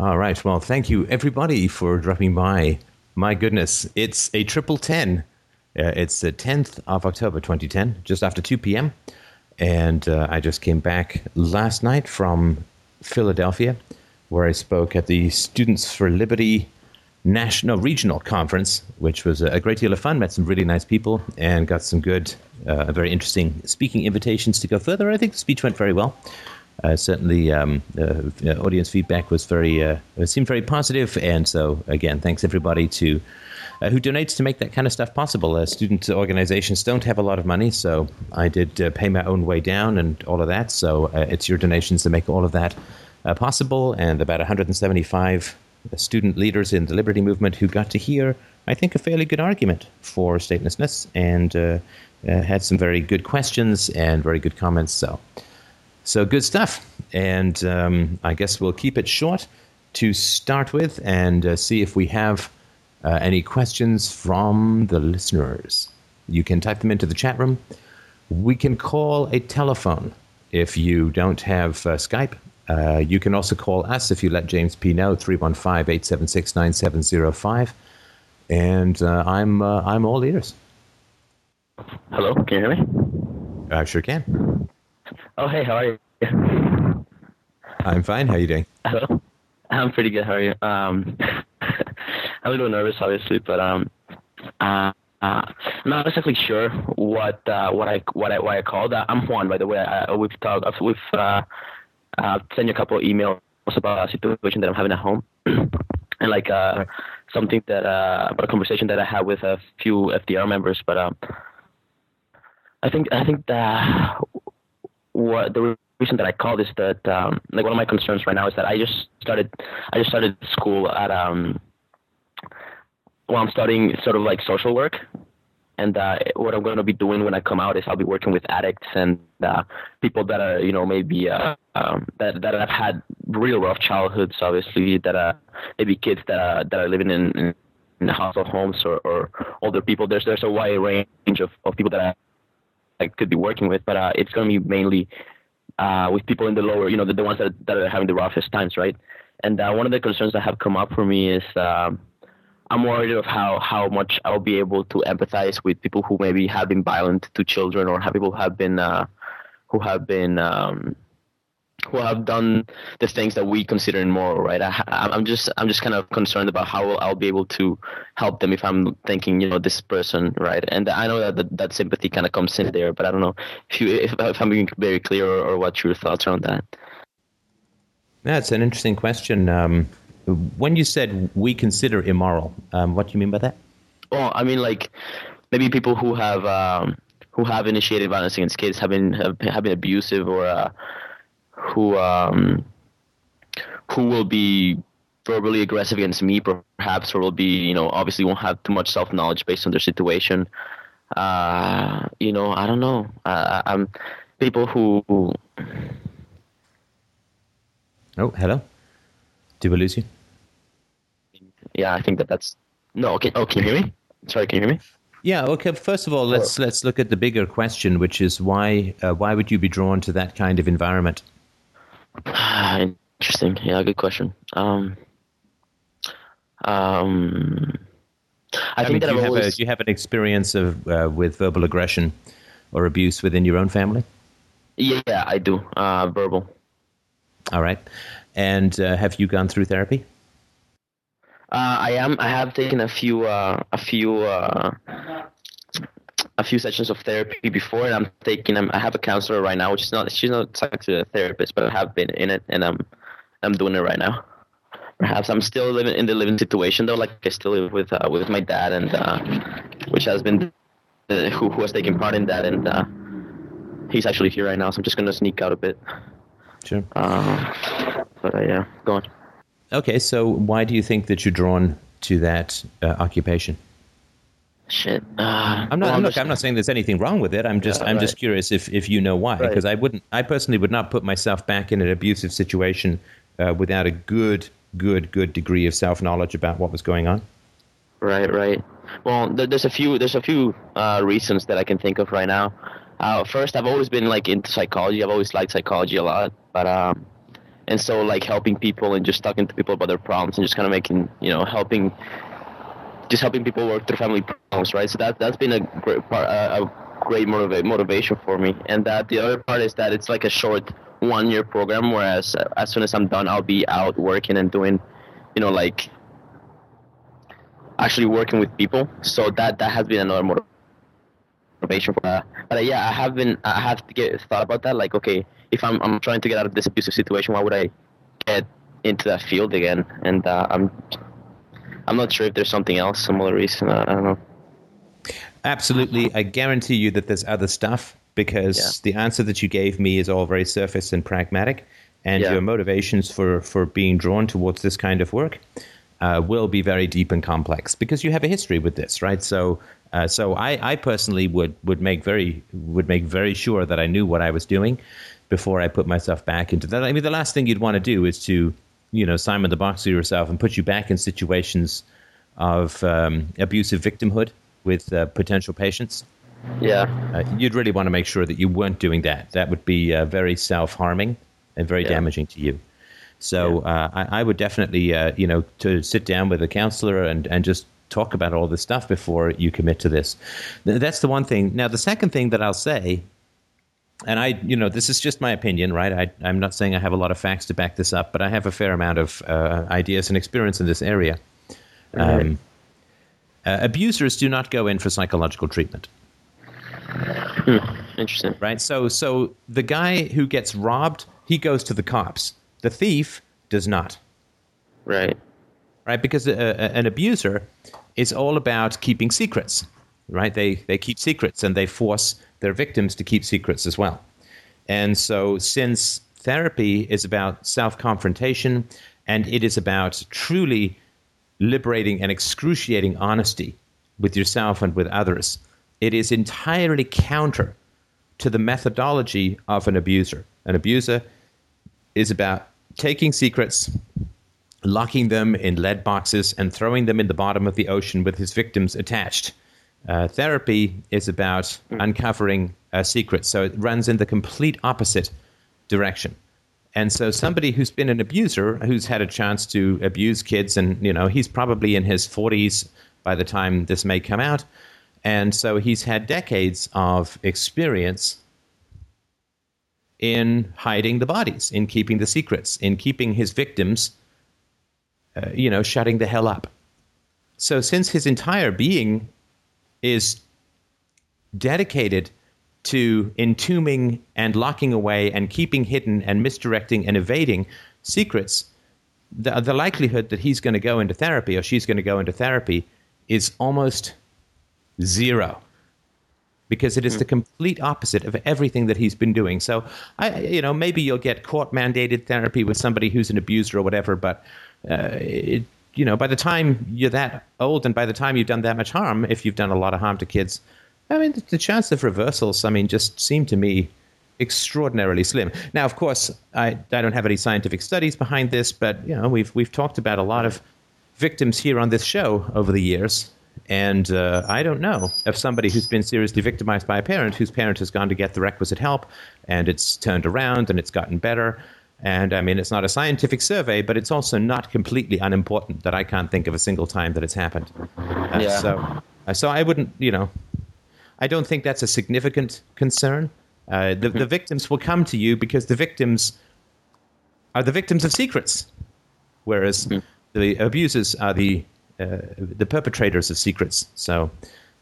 All right. Well, thank you everybody for dropping by. My goodness, it's a triple ten. Uh, it's the 10th of October 2010, just after 2 p.m. And uh, I just came back last night from Philadelphia, where I spoke at the Students for Liberty National Regional Conference, which was a great deal of fun. Met some really nice people and got some good, uh, very interesting speaking invitations to go further. I think the speech went very well. Uh, certainly, um, uh, audience feedback was very uh, seemed very positive, and so again, thanks everybody to uh, who donates to make that kind of stuff possible. Uh, student organizations don't have a lot of money, so I did uh, pay my own way down and all of that. So uh, it's your donations that make all of that possible, and about 175 student leaders in the liberty movement who got to hear, I think, a fairly good argument for statelessness and had some very good questions and very good comments. So. So good stuff. And um, I guess we'll keep it short to start with and uh, see if we have uh, any questions from the listeners. You can type them into the chat room. We can call a telephone if you don't have uh, Skype. Uh, you can also call us if you let James P know, 315 876 9705. And uh, I'm, uh, I'm all ears. Hello, can you hear me? I sure can. Oh, hey, how are you? I'm fine. How are you doing? Hello. I'm pretty good. How are you? Um, I'm a little nervous, obviously, but um, uh, uh, I'm not exactly sure what uh, what I what I why I called. Uh, I'm Juan, by the way. I, we've talked. We've uh, uh, sent you a couple of emails about a situation that I'm having at home, and like uh, right. something that uh, about a conversation that I had with a few FDR members. But um, I think I think that what the reason that I called is that um, like one of my concerns right now is that I just started I just started school at um well I'm studying sort of like social work. And uh, what I'm going to be doing when I come out is I'll be working with addicts and uh, people that are you know maybe uh, um, that that have had real rough childhoods obviously that are maybe kids that are that are living in, in household homes or, or older people. There's there's a wide range of, of people that I, could be working with but uh, it's going to be mainly uh, with people in the lower, you know, the, the ones that, that are having the roughest times, right? And uh, one of the concerns that have come up for me is um, I'm worried of how, how much I'll be able to empathize with people who maybe have been violent to children or have people who have been uh, who have been um, who have done the things that we consider immoral, right? I, I'm just I'm just kind of concerned about how I'll be able to help them if I'm thinking, you know, this person, right? And I know that that, that sympathy kind of comes in there, but I don't know if you if, if I'm being very clear or, or what your thoughts are on that. Yeah, it's an interesting question. Um, when you said we consider immoral, um, what do you mean by that? Well, I mean like maybe people who have um, who have initiated violence against kids have been have, have been abusive or uh, who um, who will be verbally aggressive against me, perhaps, or will be, you know, obviously won't have too much self knowledge based on their situation. Uh, you know, I don't know. Uh, I'm people who. Oh, hello. Did we lose you? Yeah, I think that that's no. Okay. Oh, can you hear me? Sorry, can you hear me? Yeah. Okay. First of all, let's let's look at the bigger question, which is why uh, why would you be drawn to that kind of environment? Interesting. Yeah, good question. Um, um, I, I think mean, that do you, have always... a, do you have an experience of uh, with verbal aggression or abuse within your own family? Yeah, I do. Uh, verbal. All right. And uh, have you gone through therapy? Uh, I am. I have taken a few, uh, a few, uh, a few sessions of therapy before, and I'm taking. I'm, i have a counselor right now, which is not. She's not actually a therapist, but I have been in it, and I'm, I'm doing it right now. Perhaps I'm still living in the living situation though. Like I still live with uh, with my dad, and uh, which has been uh, who who has taken part in that, and uh, he's actually here right now. So I'm just gonna sneak out a bit. Sure. Uh, but uh, yeah, go on. Okay, so why do you think that you're drawn to that uh, occupation? Shit. Uh, I'm not. I'm, look, I'm not saying there's anything wrong with it. I'm just. Yeah, I'm right. just curious if, if you know why, because right. I wouldn't. I personally would not put myself back in an abusive situation uh, without a good, good, good degree of self knowledge about what was going on. Right. Right. Well, there's a few. There's a few uh, reasons that I can think of right now. Uh, first, I've always been like into psychology. I've always liked psychology a lot, but um, and so like helping people and just talking to people about their problems and just kind of making you know helping just helping people work through family problems right? So that that's been a great part uh, a great motiva- motivation for me. And that the other part is that it's like a short one year program whereas uh, as soon as i'm done i'll be out working and doing you know like actually working with people. So that that has been another motivation for that but uh, yeah i have been i have to get thought about that like okay if I'm I'm trying to get out of this abusive situation, why would I get into that field again? And uh, I'm I'm not sure if there's something else, similar reason. I, I don't know. Absolutely, I guarantee you that there's other stuff because yeah. the answer that you gave me is all very surface and pragmatic, and yeah. your motivations for for being drawn towards this kind of work. Uh, will be very deep and complex because you have a history with this, right? So, uh, so I, I personally would would make very would make very sure that I knew what I was doing, before I put myself back into that. I mean, the last thing you'd want to do is to, you know, Simon the box yourself and put you back in situations of um, abusive victimhood with uh, potential patients. Yeah. Uh, you'd really want to make sure that you weren't doing that. That would be uh, very self harming and very yeah. damaging to you. So yeah. Uh, I, I, would definitely, uh, you know, to sit down with a counselor and, and just talk about all this stuff before you commit to this. That's the one thing. Now, the second thing that I'll say and I, you know, this is just my opinion, right? I, am not saying I have a lot of facts to back this up, but I have a fair amount of uh, ideas and experience in this area. Um, uh, abusers do not go in for psychological treatment. Hmm. Interesting, right? So, so the guy who gets robbed, he goes to the cops. The thief does not. Right. Right, because a, uh, a, uh, an abuser is all about keeping secrets. Right? They they keep secrets and they force their victims to keep secrets as well. And so, since therapy is about self confrontation and it is about truly liberating and excruciating honesty with yourself and with others, it is entirely counter to the methodology of an abuser. An abuser is about taking secrets, locking them in lead boxes, and throwing them in the bottom of the ocean with his victims attached. Uh, therapy is about mm. uncovering uh, secrets, so it runs in the complete opposite direction. And so, somebody who's been an abuser, who's had a chance to abuse kids, and you know he's probably in his 40s by the time this may come out, and so he's had decades of experience in hiding the bodies, in keeping the secrets, in keeping his victims, uh, you know, shutting the hell up. So, since his entire being is dedicated to entombing and locking away and keeping hidden and misdirecting and evading secrets, the, the likelihood that he's going to go into therapy or she's going to go into therapy is almost zero because it is the hmm. complete opposite of everything that he's been doing. So, I, you know, maybe you'll get court mandated therapy with somebody who's an abuser or whatever, but uh, it, you know, by the time you're that old and by the time you've done that much harm, if you've done a lot of harm to kids, I mean, the, the chance of reversals, I mean, just seem to me extraordinarily slim. Now, of course, I, I don't have any scientific studies behind this, but, you know, we've, we've talked about a lot of victims here on this show over the years. And uh, I don't know of somebody who's been seriously victimized by a parent whose parent has gone to get the requisite help and it's turned around and it's gotten better. And I mean, it's not a scientific survey, but it's also not completely unimportant that I can't think of a single time that it's happened. Uh, yeah. So, uh, so I wouldn't, you know, I don't think that's a significant concern. Uh, the, mm-hmm. the victims will come to you because the victims are the victims of secrets, whereas mm-hmm. the abusers are the uh, the perpetrators of secrets. So,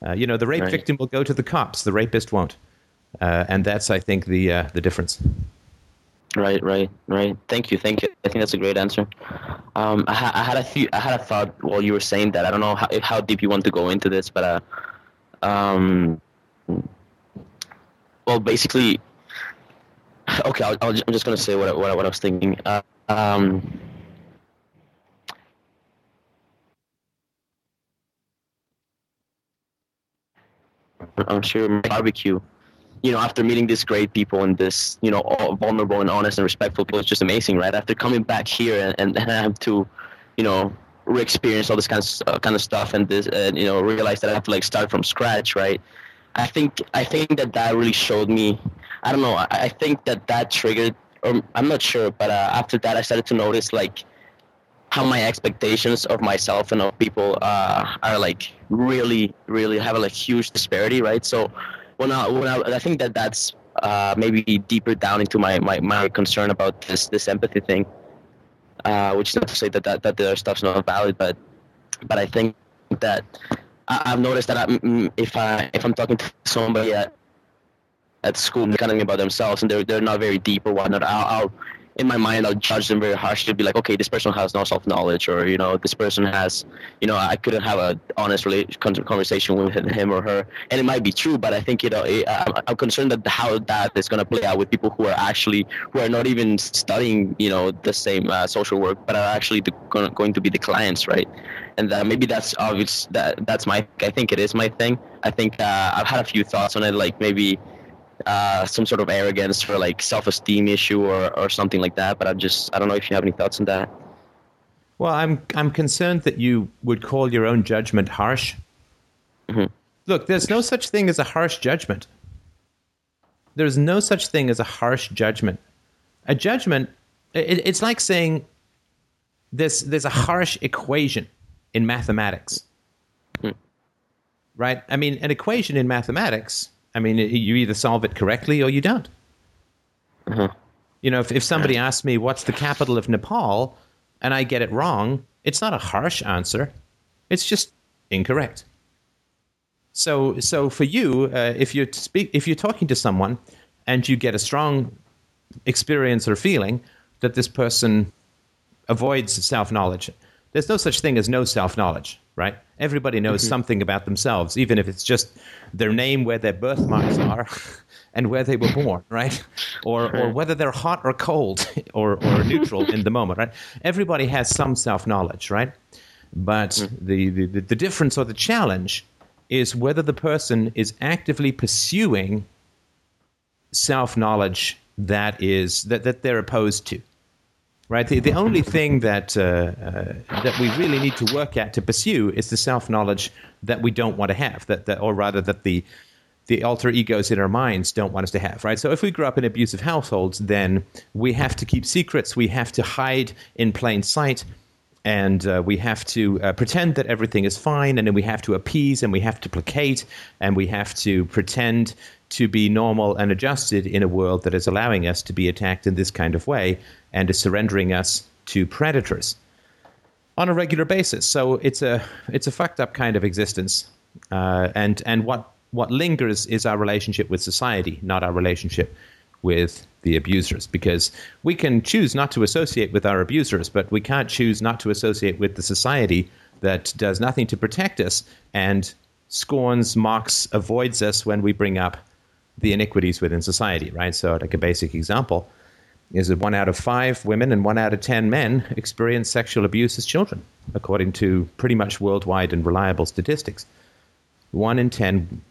uh, you know, the rape right. victim will go to the cops; the rapist won't, uh, and that's, I think, the the difference. Right, right, right. Thank you, thank you. I think that's a great answer. Um, I, ha- I, had a few, I had a thought while you were saying that. I don't know how, how deep you want to go into this, but uh, um, well, basically, okay. i am just gonna say what what, what I was thinking. Uh, um, I'm sure barbecue you know, after meeting these great people and this, you know, vulnerable and honest and respectful people, it's just amazing, right? After coming back here and, and, I have to, you know, re-experience all this kind of uh, kind of stuff and this, and you know, realize that I have to like start from scratch, right? I think I think that that really showed me. I don't know. I, I think that that triggered or I'm not sure, but uh, after that, I started to notice like how my expectations of myself and of people uh, are like really, really have a like huge disparity, right? So when I, when I, I think that that's uh, maybe deeper down into my, my, my concern about this this empathy thing, uh, which is not to say that, that that the stuff's not valid, but but I think that I, have noticed that I, if I if I'm talking to somebody at at school, telling me about themselves, and they're they're not very deep or whatnot, I'll, I'll in my mind, I'll judge them very harshly. Be like, okay, this person has no self knowledge, or you know, this person has, you know, I couldn't have a honest conversation with him or her, and it might be true, but I think you know, I'm concerned that how that is going to play out with people who are actually who are not even studying, you know, the same uh, social work, but are actually the, going to be the clients, right? And uh, maybe that's obvious. That that's my. I think it is my thing. I think uh, I've had a few thoughts on it, like maybe uh, some sort of arrogance or like self-esteem issue or, or something like that. But I'm just I don't know if you have any thoughts on that. Well, I'm I'm concerned that you would call your own judgment harsh. Mm-hmm. Look, there's no such thing as a harsh judgment. There's no such thing as a harsh judgment. A judgment, it, it's like saying there's there's a harsh equation in mathematics. Mm. Right? I mean, an equation in mathematics I mean, you either solve it correctly or you don't. Uh-huh. You know, if, if somebody asks me what's the capital of Nepal and I get it wrong, it's not a harsh answer. It's just incorrect. So, so for you, uh, if you speak, if you're talking to someone and you get a strong experience or feeling that this person avoids self knowledge, there's no such thing as no self knowledge, right? Everybody knows mm-hmm. something about themselves, even if it's just their name, where their birthmarks are, and where they were born, right? Or, or whether they're hot or cold or, or neutral in the moment, right? Everybody has some self knowledge, right? But mm-hmm. the, the, the difference or the challenge is whether the person is actively pursuing self knowledge that is that, that they're opposed to right? The, the only thing that uh, uh, that we really need to work at to pursue is the self knowledge that we don't want to have, that, that or rather that the the alter egos in our minds don't want us to have, right? So if we grew up in abusive households, then we have to keep secrets, we have to hide in plain sight, and uh, we have to uh, pretend that everything is fine, and then we have to appease, and we have to placate, and we have to pretend to be normal and adjusted in a world that is allowing us to be attacked in this kind of way and is surrendering us to predators on a regular basis. So it's a it's a fucked up kind of existence, uh, and and what what lingers is our relationship with society, not our relationship with the abusers. Because we can choose not to associate with our abusers, but we can't choose not to associate with the society that does nothing to protect us and scorns, mocks, avoids us when we bring up the iniquities within society. Right. So, like a basic example is that one out of five women and one out of 10 men experience sexual abuse as children, according to pretty much worldwide and reliable statistics. One in 10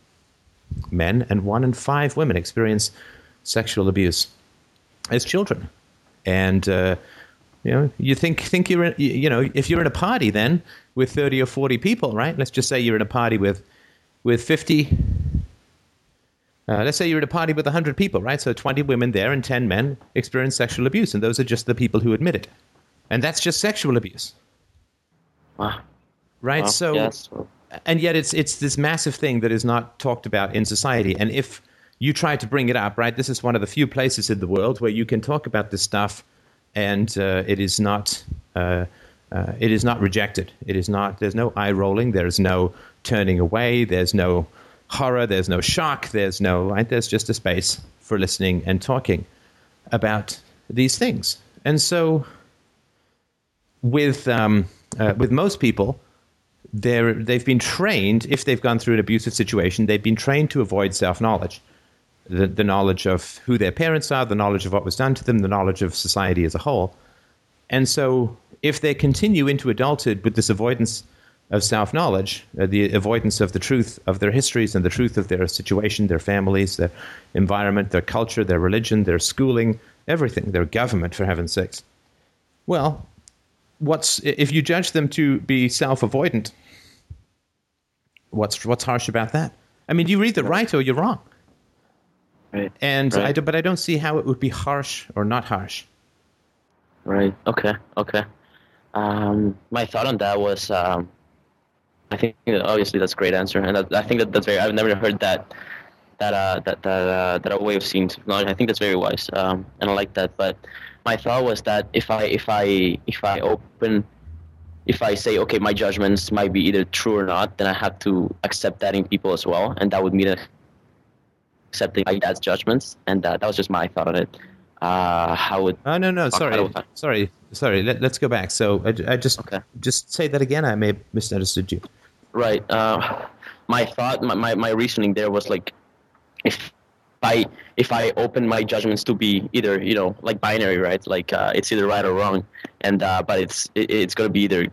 men and one in five women experience sexual abuse as children. And, uh, you know, you think, think you're, in, you know, if you're in a party then with 30 or 40 people, right? Let's just say you're in a party with, with 50 uh, let's say you're at a party with 100 people, right? So 20 women there and 10 men experience sexual abuse, and those are just the people who admit it. And that's just sexual abuse. Wow. Right? So, yes. and yet it's, it's this massive thing that is not talked about in society. And if you try to bring it up, right, this is one of the few places in the world where you can talk about this stuff and uh, it is not. Uh, uh, it is not rejected. It is not. There's no eye rolling. There's no turning away. There's no horror, there's no shock, there's no, right? There's just a space for listening and talking about these things. And so, with, um, uh, with most people, they're, they've been trained, if they've gone through an abusive situation, they've been trained to avoid self knowledge. The, the knowledge of who their parents are, the knowledge of what was done to them, the knowledge of society as a whole. And so, if they continue into adulthood with this avoidance of self knowledge, uh, the avoidance of the truth of their histories and the truth of their situation, their families, their environment, their culture, their religion, their schooling, everything, their government, for heaven's sakes. Well, what's if you judge them to be self avoidant? What's what's harsh about that? I mean, you read the right or you're wrong. Right. And I do, but I don't see how it would be harsh or not harsh. Right. Okay. Okay. Um, my thought on that was, um, I think that obviously that's a great answer, and that, I think that that's very. I've never heard that that uh, that that uh, that way of seeing technology. I think that's very wise, um, and I like that. But my thought was that if I if I if I open if I say okay, my judgments might be either true or not, then I have to accept that in people as well, and that would mean accepting my dad's judgments, and uh, that was just my thought on it. Uh, how would Oh no no sorry sorry sorry. Let, let's go back. So I, I just Okay. just say that again. I may have misunderstood you. Right. Uh, my thought, my, my, my reasoning there was like, if I if I open my judgments to be either you know like binary, right? Like uh, it's either right or wrong, and uh, but it's it, it's gonna be either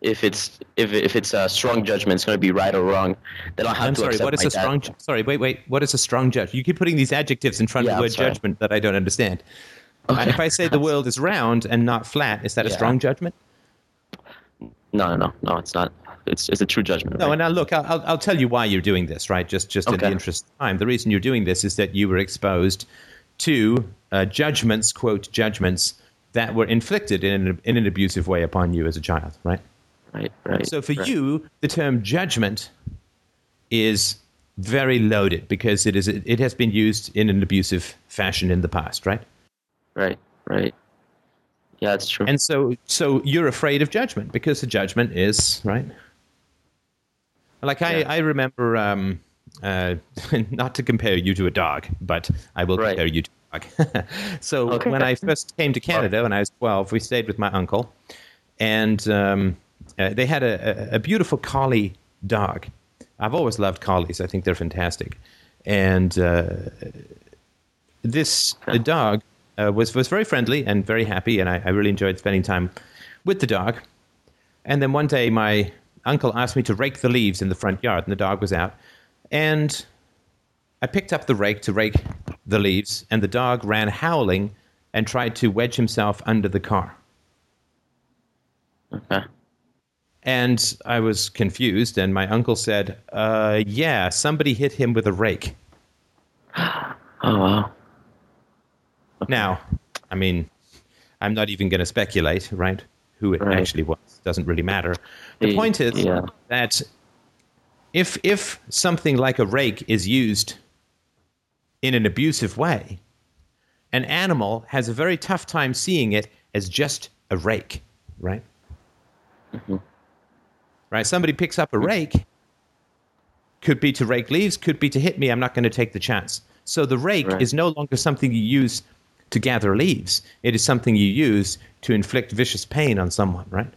if it's if if it's a strong judgment, it's gonna be right or wrong. Then I'll have I'm to sorry. What is a dad- strong? Sorry. Wait wait. What is a strong judge? You keep putting these adjectives in front Yeah, of the word judgment that I don't understand. Okay. If I say the world is round and not flat, is that a strong judgment? No, no, no, no. It's not. It's it's a true judgment. No, right? and now look, I'll, I'll- tell you why you're doing this, right? Just, just in the interest of time. The reason you're doing this is that you were exposed to uh, judgments, quote, judgments that were inflicted in an, in an abusive way upon you as a child, right? right, right. So for right. you, the term judgment is very loaded because it is it has been used in an abusive fashion in the past, right? right, right. Yeah, it's true. And so so you're afraid of judgment because the judgment is right. Like I, Yeah. I remember um, uh, not to compare you to a dog, but I will Right. compare you to a dog. so Okay. when I first came to Canada when I was 12, we stayed with my uncle, and um, uh, they had a, a, a beautiful collie dog. I've always loved collies. I think they're fantastic, and uh, this the dog uh, was was very friendly and very happy, and I, I really enjoyed spending time with the dog. And then one day, my uncle asked me to rake the leaves in the front yard, and the dog was out. And I picked up the rake to rake the leaves, and the dog ran howling and tried to wedge himself under the car. okay. And I was confused, and my uncle said, uh, Yeah, somebody hit him with a rake. Oh wow. Now, I mean, I'm not even going to speculate, right? Who it Right. actually was doesn't really matter. The point is yeah. that if if something like a rake is used in an abusive way, an animal has a very tough time seeing it as just a rake, right? Mm-hmm. Right? Somebody picks up a rake, could be to rake leaves, could be to hit me. I'm not going to take the chance. So the rake Right. is no longer something you use to gather leaves. It is something you use to inflict vicious pain on someone, right?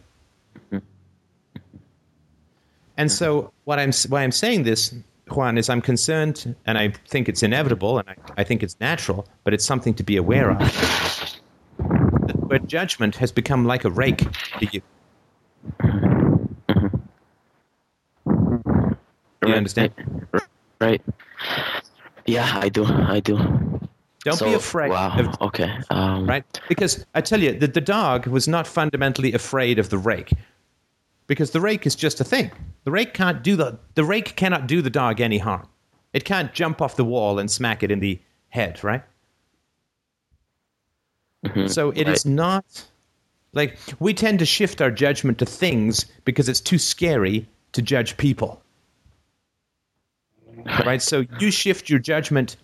And so what I'm why I'm saying this, Juan, is I'm concerned, and I think it's inevitable, and I, I think it's natural, but it's something to be aware of. That where judgment has become like a rake to you. Do you understand? Right. Yeah, I do. I do. Don't So- be afraid Wow. of okay. Um, right? Because I tell you, the, the dog was not fundamentally afraid of the rake, because the rake is just a thing. The rake can't do the the rake cannot do the dog any harm. It can't jump off the wall and smack it in the head, right? so it is right. not like we tend to shift our judgment to things because it's too scary to judge people. Right? So you shift your judgment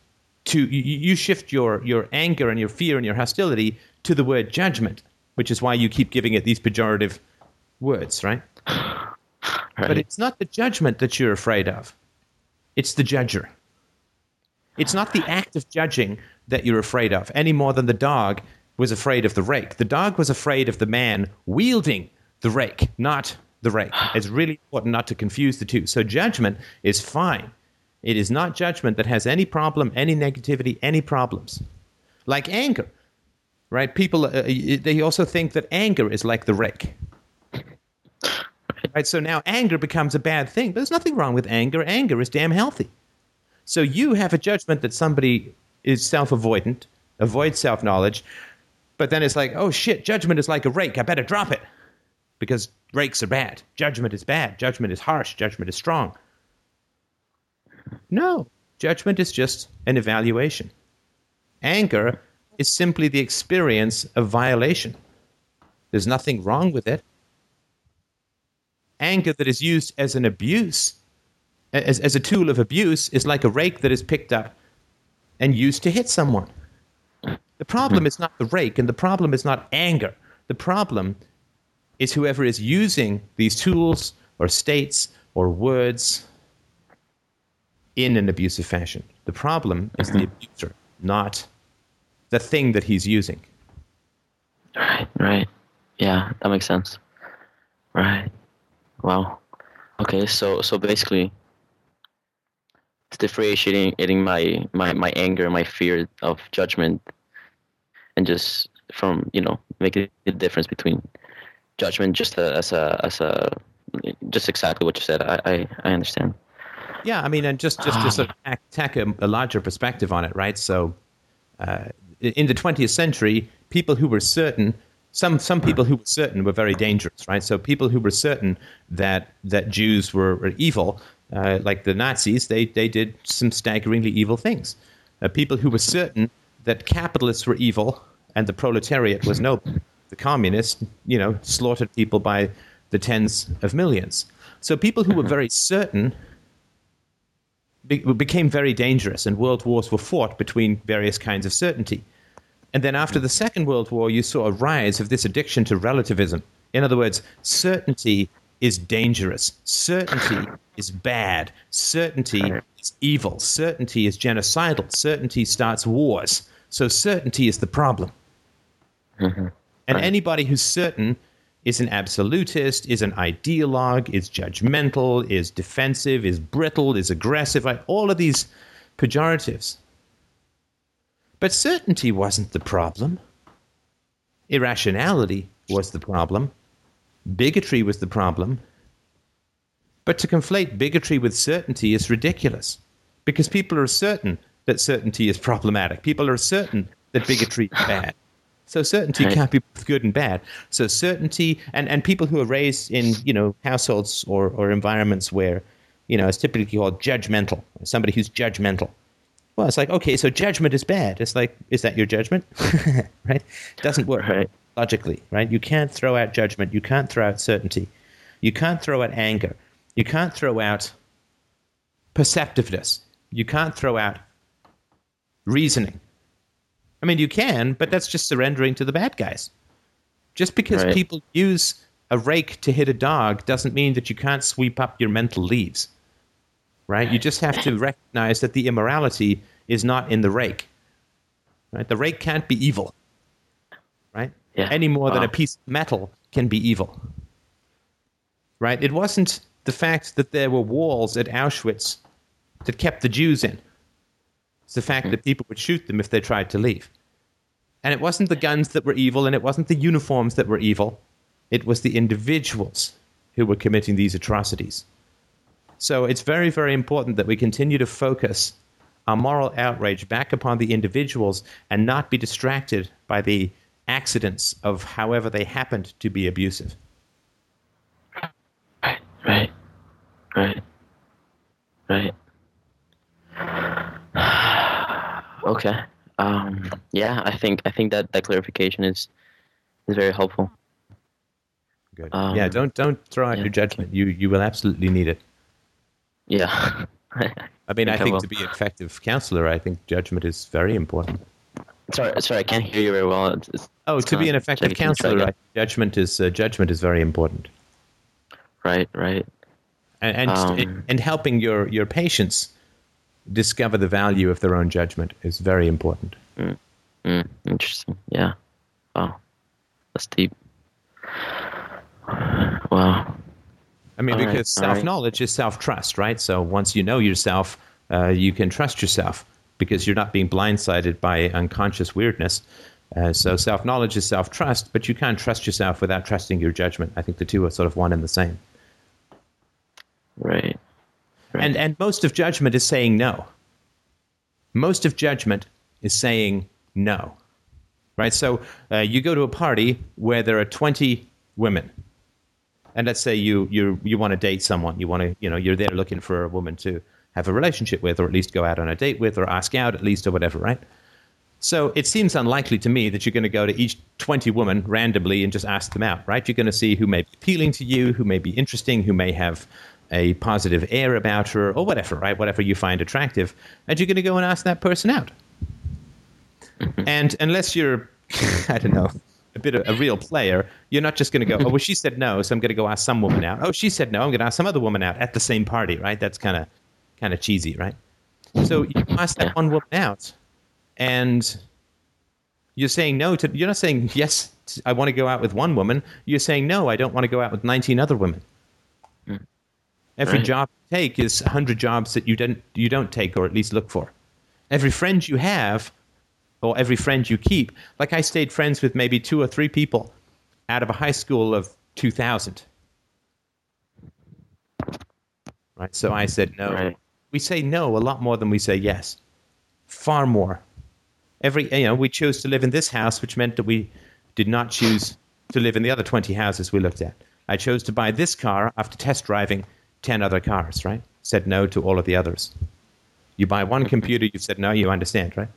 to you, you shift your your anger and your fear and your hostility to the word judgment, which is why you keep giving it these pejorative words, right? Right. But it's not the judgment that you're afraid of. It's the judger. It's not the act of judging that you're afraid of any more than the dog was afraid of the rake. The dog was afraid of the man wielding the rake, not the rake. It's really important not to confuse the two. So judgment is fine. It is not judgment that has any problem, any negativity, any problems. Like anger, right? People, uh, they also think that anger is like the rake. Right? So now anger becomes a bad thing, but there's nothing wrong with anger. Anger is damn healthy. So you have a judgment that somebody is self avoidant, avoids self knowledge, but then it's like, oh shit, judgment is like a rake. I better drop it because rakes are bad. Judgment is bad. Judgment is harsh. Judgment is strong. No, Judgment is just an evaluation. Anger is simply the experience of violation. There's nothing wrong with it. Anger that is used as an abuse, as, as a tool of abuse, is like a rake that is picked up and used to hit someone. The problem is not the rake, and the problem is not anger. The problem is whoever is using these tools or states or words in an abusive fashion. The problem is the mm-hmm. abuser, not the thing that he's using. Right, right. Yeah, that makes sense. Right. Wow. Okay, so so basically it's differentiating my, my, my anger, my fear of judgment and just from, you know, making a difference between judgment just as a as a just exactly what you said. I, I, I understand. Yeah, I mean, and just just to sort of tack a, a larger perspective on it, right? So, uh, in the 20th century, people who were certain, some some people who were certain were very dangerous, right? So people who were certain that that Jews were, were evil, uh, like the Nazis, they they did some staggeringly evil things. Uh, people who were certain that capitalists were evil and the proletariat was noble. The communists, you know, slaughtered people by the tens of millions. So people who were very certain be- became very dangerous, and world wars were fought between various kinds of certainty. And then after the Second World War, you saw a rise of this addiction to relativism. In other words, certainty is dangerous. Certainty is bad. Certainty is evil. Certainty is genocidal. Certainty starts wars. So certainty is the problem. Mm-hmm. And anybody who's certain is an absolutist, is an ideologue, is judgmental, is defensive, is brittle, is aggressive, all of these pejoratives. But certainty wasn't the problem. Irrationality was the problem. Bigotry was the problem. But to conflate bigotry with certainty is ridiculous because people are certain that certainty is problematic. People are certain that bigotry is bad. So certainty right. can't be good and bad. So certainty and, and people who are raised in, you know, households or, or environments where, you know, it's typically called judgmental, somebody who's judgmental. Well, it's like, okay, so judgment is bad. It's like, is that your judgment? right? Doesn't work right. logically, right? You can't throw out judgment. You can't throw out certainty. You can't throw out anger. You can't throw out perceptiveness. You can't throw out reasoning. I mean, you can, but that's just surrendering to the bad guys. Just because right. people use a rake to hit a dog doesn't mean that you can't sweep up your mental leaves. Right? You just have to recognize that the immorality is not in the rake. Right? The rake can't be evil. Right? Yeah. Any more wow. than a piece of metal can be evil. Right? It wasn't the fact that there were walls at Auschwitz that kept the Jews in. It's the fact hmm. that people would shoot them if they tried to leave. And it wasn't the guns that were evil, and it wasn't the uniforms that were evil. It was the individuals who were committing these atrocities. So it's very, very important that we continue to focus our moral outrage back upon the individuals and not be distracted by the accidents of however they happened to be abusive. Right, right, right, right. Okay. Um, yeah, I think I think that that clarification is is very helpful. Good. Um, yeah, don't don't throw out yeah, your judgment. You you will absolutely need it. Yeah. I mean, I, I think to be an effective counselor, I think judgment is very important. Sorry, sorry, I can't hear you very well. It's, it's oh, to be an effective counselor, right, judgment is uh, judgment is very important. Right, right. And and, um, and helping your your patients discover the value of their own judgment is very important. Mm. Mm. Interesting. Yeah. Wow. That's deep. Wow. I mean, all because right. self knowledge right. is self trust, right? So once you know yourself, uh, you can trust yourself because you're not being blindsided by unconscious weirdness. Uh, so self knowledge is self trust, but you can't trust yourself without trusting your judgment. I think the two are sort of one and the same. Right. Right. And and most of judgment is saying no. Most of judgment is saying no. Right? So uh, you go to a party where there are 20 women. And let's say you you you want to date someone. You want to, you know, you're there looking for a woman to have a relationship with, or at least go out on a date with, or ask out at least, or whatever, right? So it seems unlikely to me that you're going to go to each 20 women randomly and just ask them out, right? You're going to see who may be appealing to you, who may be interesting, who may have a positive air about her, or whatever, right? Whatever you find attractive. And you're going to go and ask that person out. Mm-hmm. And unless you're, I don't know, a bit of a real player, you're not just going to go, oh, well, she said no, so I'm going to go ask some woman out. Oh, she said no, I'm going to ask some other woman out at the same party, right? That's kind of kind of cheesy, right? So you ask that one woman out and you're saying no to you're not saying yes i want to go out with one woman you're saying no i don't want to go out with 19 other women. Every right. job you take is 100 jobs that you don't you don't take or at least look for every friend you have or every friend you keep like i stayed friends with maybe two or three people out of a high school of 2000 right so i said no right. we say no a lot more than we say yes far more every you know we chose to live in this house, which meant that we did not choose to live in the other twenty houses we looked at. I chose to buy this car after test driving ten other cars. Right? Said no to all of the others. You buy one computer, you said no. You understand, right?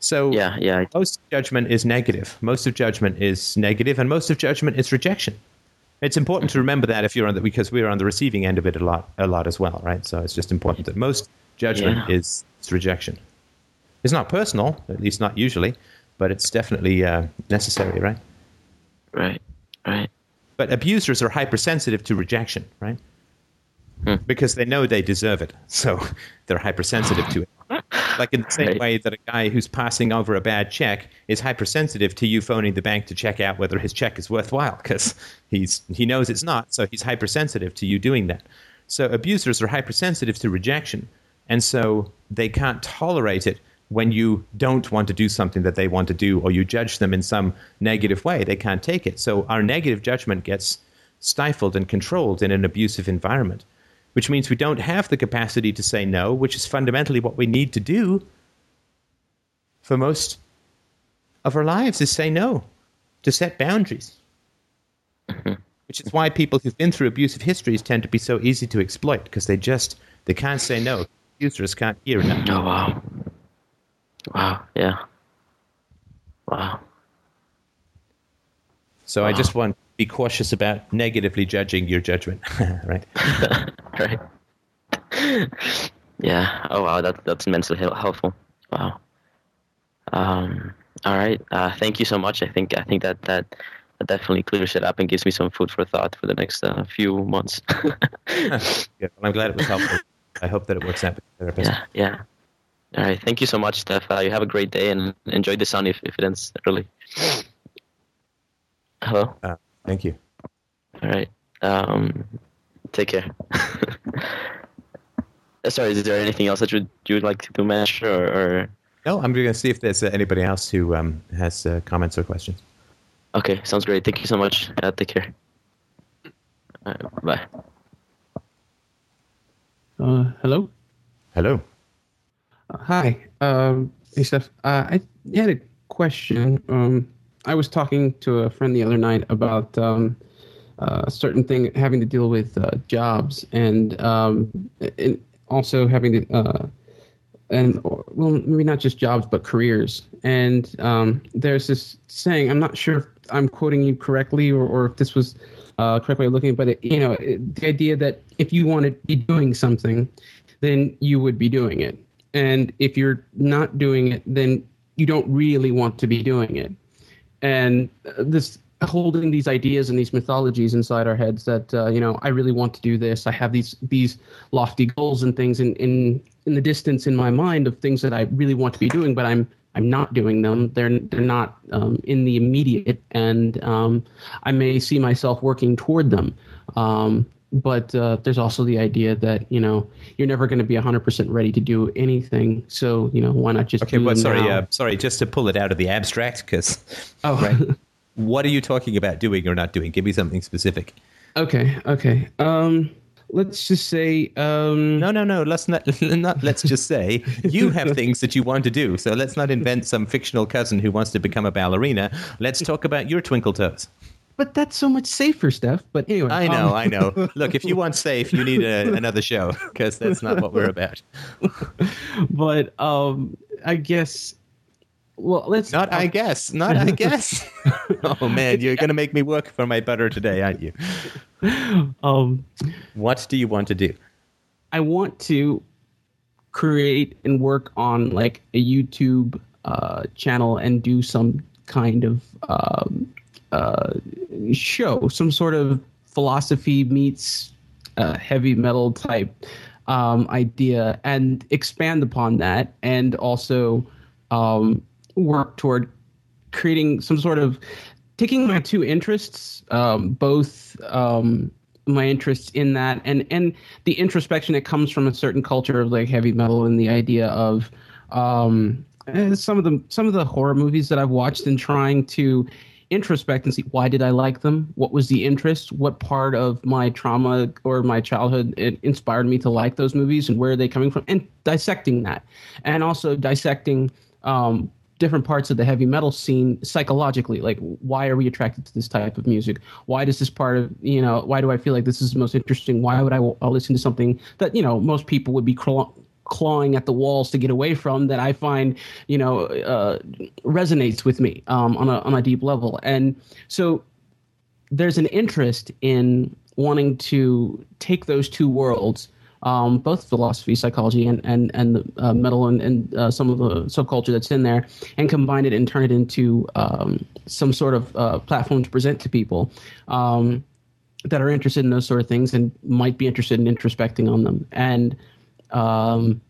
So yeah, yeah. Most judgment is negative. Most of judgment is negative, and most of judgment is rejection. It's important to remember that if you're on the, because we're on the receiving end of it a lot, a lot as well, right? So it's just important that most judgment yeah. is, is rejection. It's not personal, at least not usually, but it's definitely uh, necessary, right? Right, right. But abusers are hypersensitive to rejection, right? Hmm. Because they know they deserve it, so they're hypersensitive to it. Like in the same right. way that a guy who's passing over a bad check is hypersensitive to you phoning the bank to check out whether his check is worthwhile because he's he knows it's not, so he's hypersensitive to you doing that. So abusers are hypersensitive to rejection, and so they can't tolerate it when you don't want to do something that they want to do or you judge them in some negative way, they can't take it. So our negative judgment gets stifled and controlled in an abusive environment, which means we don't have the capacity to say no, which is fundamentally what we need to do for most of our lives is say no, to set boundaries. Mm-hmm. Which is why people who've been through abusive histories tend to be so easy to exploit because they just they can't say no. Abusers can't hear it. Oh wow. Wow. Yeah. Wow. So wow. I just want to be cautious about negatively judging your judgment, right? right. Yeah. Oh wow, that's that's immensely helpful. Wow. Um. All right. Uh, thank you so much. I think I think that that, that definitely clears it up and gives me some food for thought for the next uh, few months. yeah, well, I'm glad it was helpful. I hope that it works out. Yeah. Yeah. All right. Thank you so much, Steph. Uh, you have a great day and enjoy the sun if, if it ends early. Hello? Uh, thank you. All right. Um, take care. Sorry, is there anything else that you, you would like to mention or, or... No, I'm going to see if there's uh, anybody else who um, has uh, comments or questions. Okay, sounds great. Thank you so much. Uh, take care. bye. Uh, hello? Hello. Hi, um, hey Steph. Uh, I had a question. Um, I was talking to a friend the other night about um, uh, certain thing having to deal with uh, jobs and, um, and also having to, uh, and well, maybe not just jobs but careers. And um, there's this saying. I'm not sure if I'm quoting you correctly or, or if this was uh, correct way of looking, but it, you know, it, the idea that if you want to be doing something, then you would be doing it and if you're not doing it, then you don't really want to be doing it. And this holding these ideas and these mythologies inside our heads that uh, you know I really want to do this. I have these these lofty goals and things in in in the distance in my mind of things that I really want to be doing, but I'm I'm not doing them. They're they're not um, in the immediate, and um, I may see myself working toward them. Um, but uh, there's also the idea that you know you're never going to be 100% ready to do anything so you know why not just okay but sorry uh, sorry just to pull it out of the abstract because oh right what are you talking about doing or not doing give me something specific okay okay um let's just say um no no no let's not, not let's just say you have things that you want to do so let's not invent some fictional cousin who wants to become a ballerina let's talk about your twinkle toes but that's so much safer, Steph. But anyway, I know, um, I know. Look, if you want safe, you need a, another show because that's not what we're about. but um, I guess. Well, let's Not, I guess. Not, I guess. oh man, you're gonna make me work for my butter today, aren't you? um, What do you want to do? I want to create and work on like a YouTube uh, channel and do some kind of um, uh, show, some sort of philosophy meets uh, heavy metal type um, idea, and expand upon that, and also um, work toward creating some sort of taking my two interests, um, both um, my interests in that and and the introspection that comes from a certain culture of like heavy metal and the idea of um, eh, some of the some of the horror movies that I've watched and trying to introspect and see why did I like them? What was the interest? What part of my trauma or my childhood it inspired me to like those movies and where are they coming from? And dissecting that, and also dissecting um, different parts of the heavy metal scene psychologically. Like why are we attracted to this type of music? Why does this part of you know why do i feel like this is the most interesting? Why would i I'll listen to something that you know most people would be claw- clawing at the walls to get away from that i find you know uh, resonates with me um, on a on a deep level? And so there's an interest in wanting to take those two worlds um, both philosophy, psychology, and and and the uh, metal and, and uh, some of the subculture that's in there, and combine it and turn it into um, some sort of uh, platform to present to people um, that are interested in those sort of things and might be interested in introspecting on them. And um,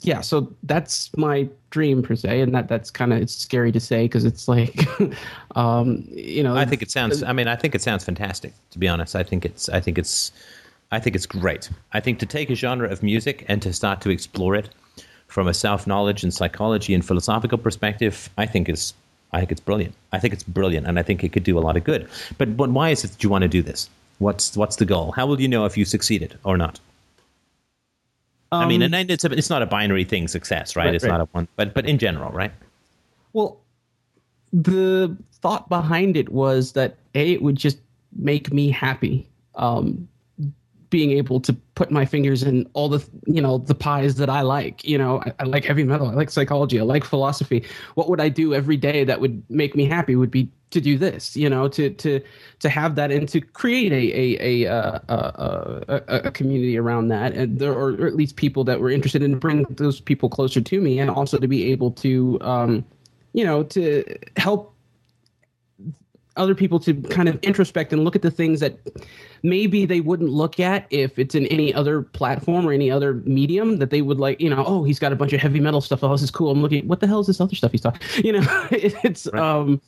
yeah, so that's my dream per se, and that that's kind of it's scary to say because it's like, um, you know, I think it sounds. I mean, I think it sounds fantastic. To be honest, I think it's. I think it's. I think it's great. I think to take a genre of music and to start to explore it from a self knowledge and psychology and philosophical perspective, I think is I think it's brilliant. I think it's brilliant, and I think it could do a lot of good. But but why is it that you want to do this? What's what's the goal? How will you know if you succeeded or not? I mean, Um, and it's a, it's not a binary thing, success, right? Right, it's right. not a one, but but in general, right? Well, the thought behind it was that a it would just make me happy. Um, being able to put my fingers in all the you know the pies that I like. You know, I, I like heavy metal. I like psychology. I like philosophy. What would I do every day that would make me happy? Would be to do this. You know, to to to have that and to create a a a uh, a, a, a, a community around that, and there or at least people that were interested in bring those people closer to me, and also to be able to. Um, you know, to help other people to kind of introspect and look at the things that maybe they wouldn't look at if it's in any other platform or any other medium that they would like, you know, oh, he's got a bunch of heavy metal stuff. Oh, this is cool. I'm looking, what the hell is this other stuff he's talking? You know, it's, Right. um,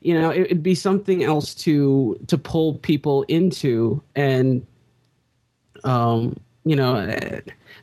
you know, it, it'd be something else to to pull people into, and um, you know,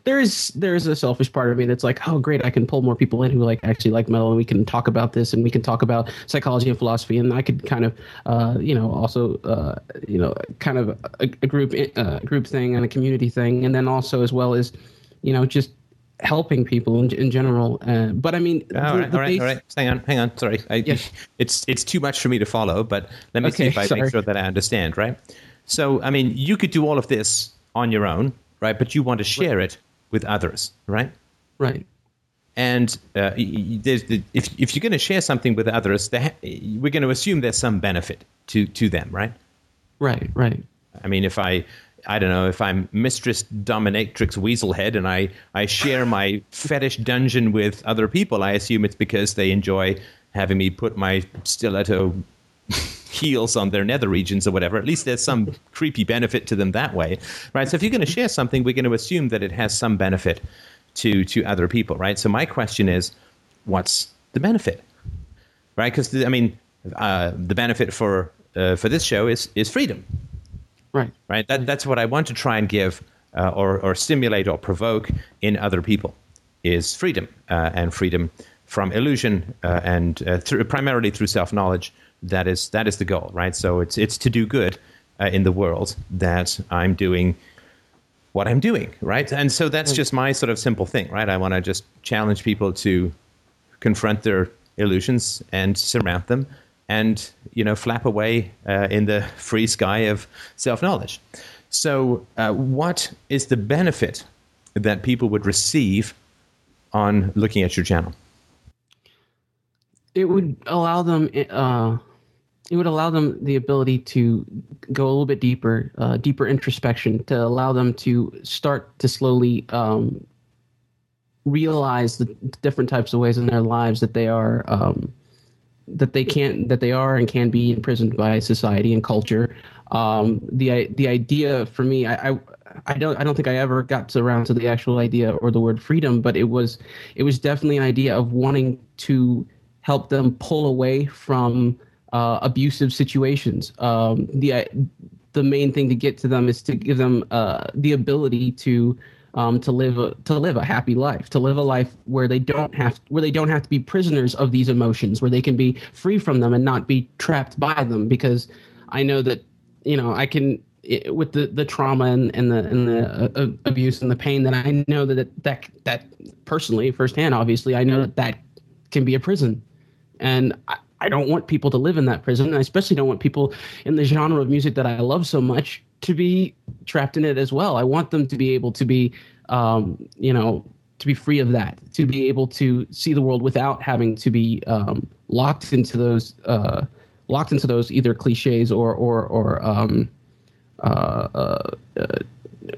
there is there is a selfish part of me that's like, oh, great, I can pull more people in who like actually like metal, and we can talk about this, and we can talk about psychology and philosophy, and I could kind of, uh, you know, also, uh, you know, kind of a, a group uh, group thing and a community thing, and then also as well as, you know, just helping people in, in general. Uh, but I mean, All the- right, the all right, base- all right. Hang on, hang on. Sorry, I, Yes. it's it's too much for me to follow. But let me see if I sorry. make sure that I understand. Right. So, I mean, you could do all of this on your own, right? But you want to share it with others, right? right? And uh, y- y- there's the, if if you're going to share something with others, ha- we're going to assume there's some benefit to to them, right? Right, right. I mean, if I, I don't know, if I'm Mistress Dominatrix Weaselhead and I, I share my fetish dungeon with other people, I assume it's because they enjoy having me put my stiletto heels on their nether regions or whatever. At least there's some creepy benefit to them that way, right? So if you're going to share something, we're going to assume that it has some benefit to to other people, right? So my question is, what's the benefit? right? Because I mean, uh, the benefit for uh, for this show is is freedom, Right. right? That that's what I want to try and give uh, or or stimulate or provoke in other people is freedom uh, and freedom from illusion uh, and uh, through, primarily through self knowledge. That is that is the goal, right? So it's it's to do good uh, in the world that I'm doing what I'm doing, right? And so that's just my sort of simple thing, right? I want to just challenge people to confront their illusions and surmount them and you know flap away uh, in the free sky of self knowledge. So, uh, what is the benefit that people would receive on looking at your channel? It would allow them. Uh, it would allow them the ability to go a little bit deeper, uh, deeper introspection, to allow them to start to slowly um, realize the different types of ways in their lives that they are um, that they can't that they are and can be imprisoned by society and culture. Um, the the idea for me, I, I I don't I don't think I ever got to around to the actual idea or the word freedom, but it was it was definitely an idea of wanting to help them pull away from uh, abusive situations. Um, the the main thing to get to them is to give them uh, the ability to um, to live a, to live a happy life, to live a life where they don't have where they don't have to be prisoners of these emotions, where they can be free from them and not be trapped by them. Because I know that you know I can it, with the, the trauma and, and the and the uh, abuse and the pain that I know that that that personally firsthand, obviously, I know that that can be a prison, and I, I don't want people to live in that prison. And I especially don't want people in the genre of music that I love so much to be trapped in it as well. I want them to be able to be, um, you know, to be free of that, to be able to see the world without having to be um, locked into those, uh, locked into those either cliches or or or um, uh, uh, uh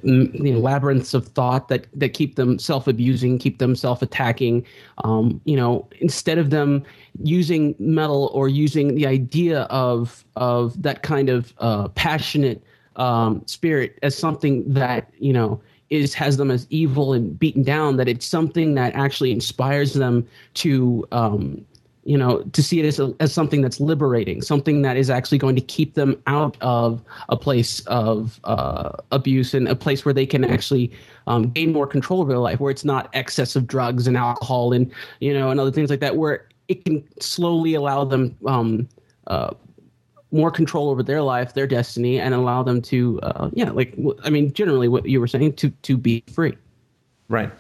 you know, labyrinths of thought that that keep them self-abusing, keep them self-attacking. Um, you know, instead of them using metal or using the idea of of that kind of uh, passionate um, spirit as something that you know is has them as evil and beaten down that it's something that actually inspires them to um, you know to see it as, a, as something that's liberating something that is actually going to keep them out of a place of uh, abuse and a place where they can actually um, gain more control over their life where it's not excess of drugs and alcohol and you know and other things like that where it can slowly allow them um, uh, more control over their life, their destiny, and allow them to, uh, yeah, like I mean, generally what you were saying to to be free. Right.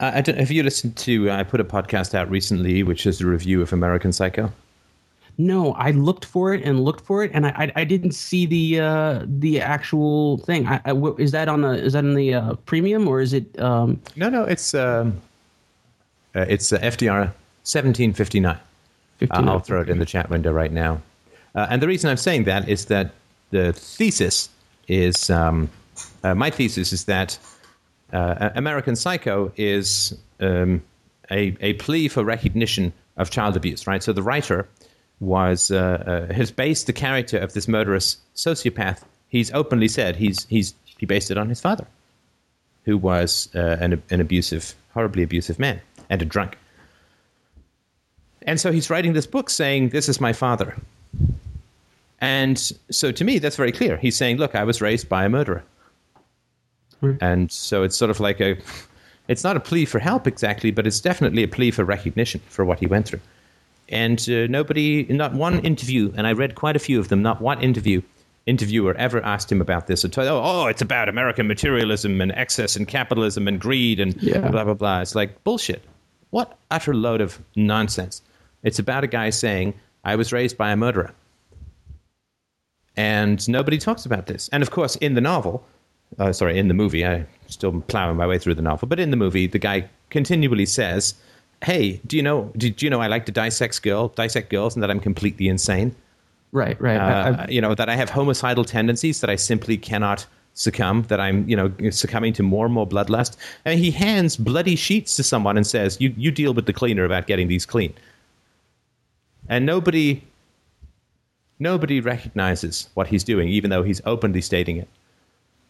Uh, I don't, have you listened to? Uh, I put a podcast out recently, which is a review of American Psycho. No, I looked for it and looked for it, and I I, I didn't see the uh, the actual thing. I, I, is that on the is that in the uh, premium or is it? Um... No, no, it's um, uh, it's uh, FDR seventeen fifty nine. I'll throw it in the chat window right now. Uh, and the reason I'm saying that is that the thesis is um, uh, my thesis is that uh, American Psycho is um, a, a plea for recognition of child abuse, right? So the writer was uh, uh, has based the character of this murderous sociopath. He's openly said he's he's he based it on his father, who was uh, an an abusive, horribly abusive man and a drunk. And so he's writing this book saying, "This is my father." And so to me, that's very clear. He's saying, look, I was raised by a murderer. Right. And so it's sort of like a, it's not a plea for help exactly, but it's definitely a plea for recognition for what he went through. And uh, nobody, not one interview, and I read quite a few of them, not one interview, interviewer ever asked him about this. Or oh, oh, it's about American materialism and excess and capitalism and greed and yeah. blah, blah, blah. It's like bullshit. What utter load of nonsense. It's about a guy saying, I was raised by a murderer and nobody talks about this. And of course, in the novel, uh, sorry, in the movie, I'm still plowing my way through the novel, but in the movie, the guy continually says, "Hey, do you know? Do, do you know I like to dissect girl, dissect girls, and that I'm completely insane." Right, right. Uh, you know that I have homicidal tendencies that I simply cannot succumb. That I'm, you know, succumbing to more and more bloodlust. And he hands bloody sheets to someone and says, "You, you deal with the cleaner about getting these clean." And nobody Nobody recognizes what he's doing, even though he's openly stating it.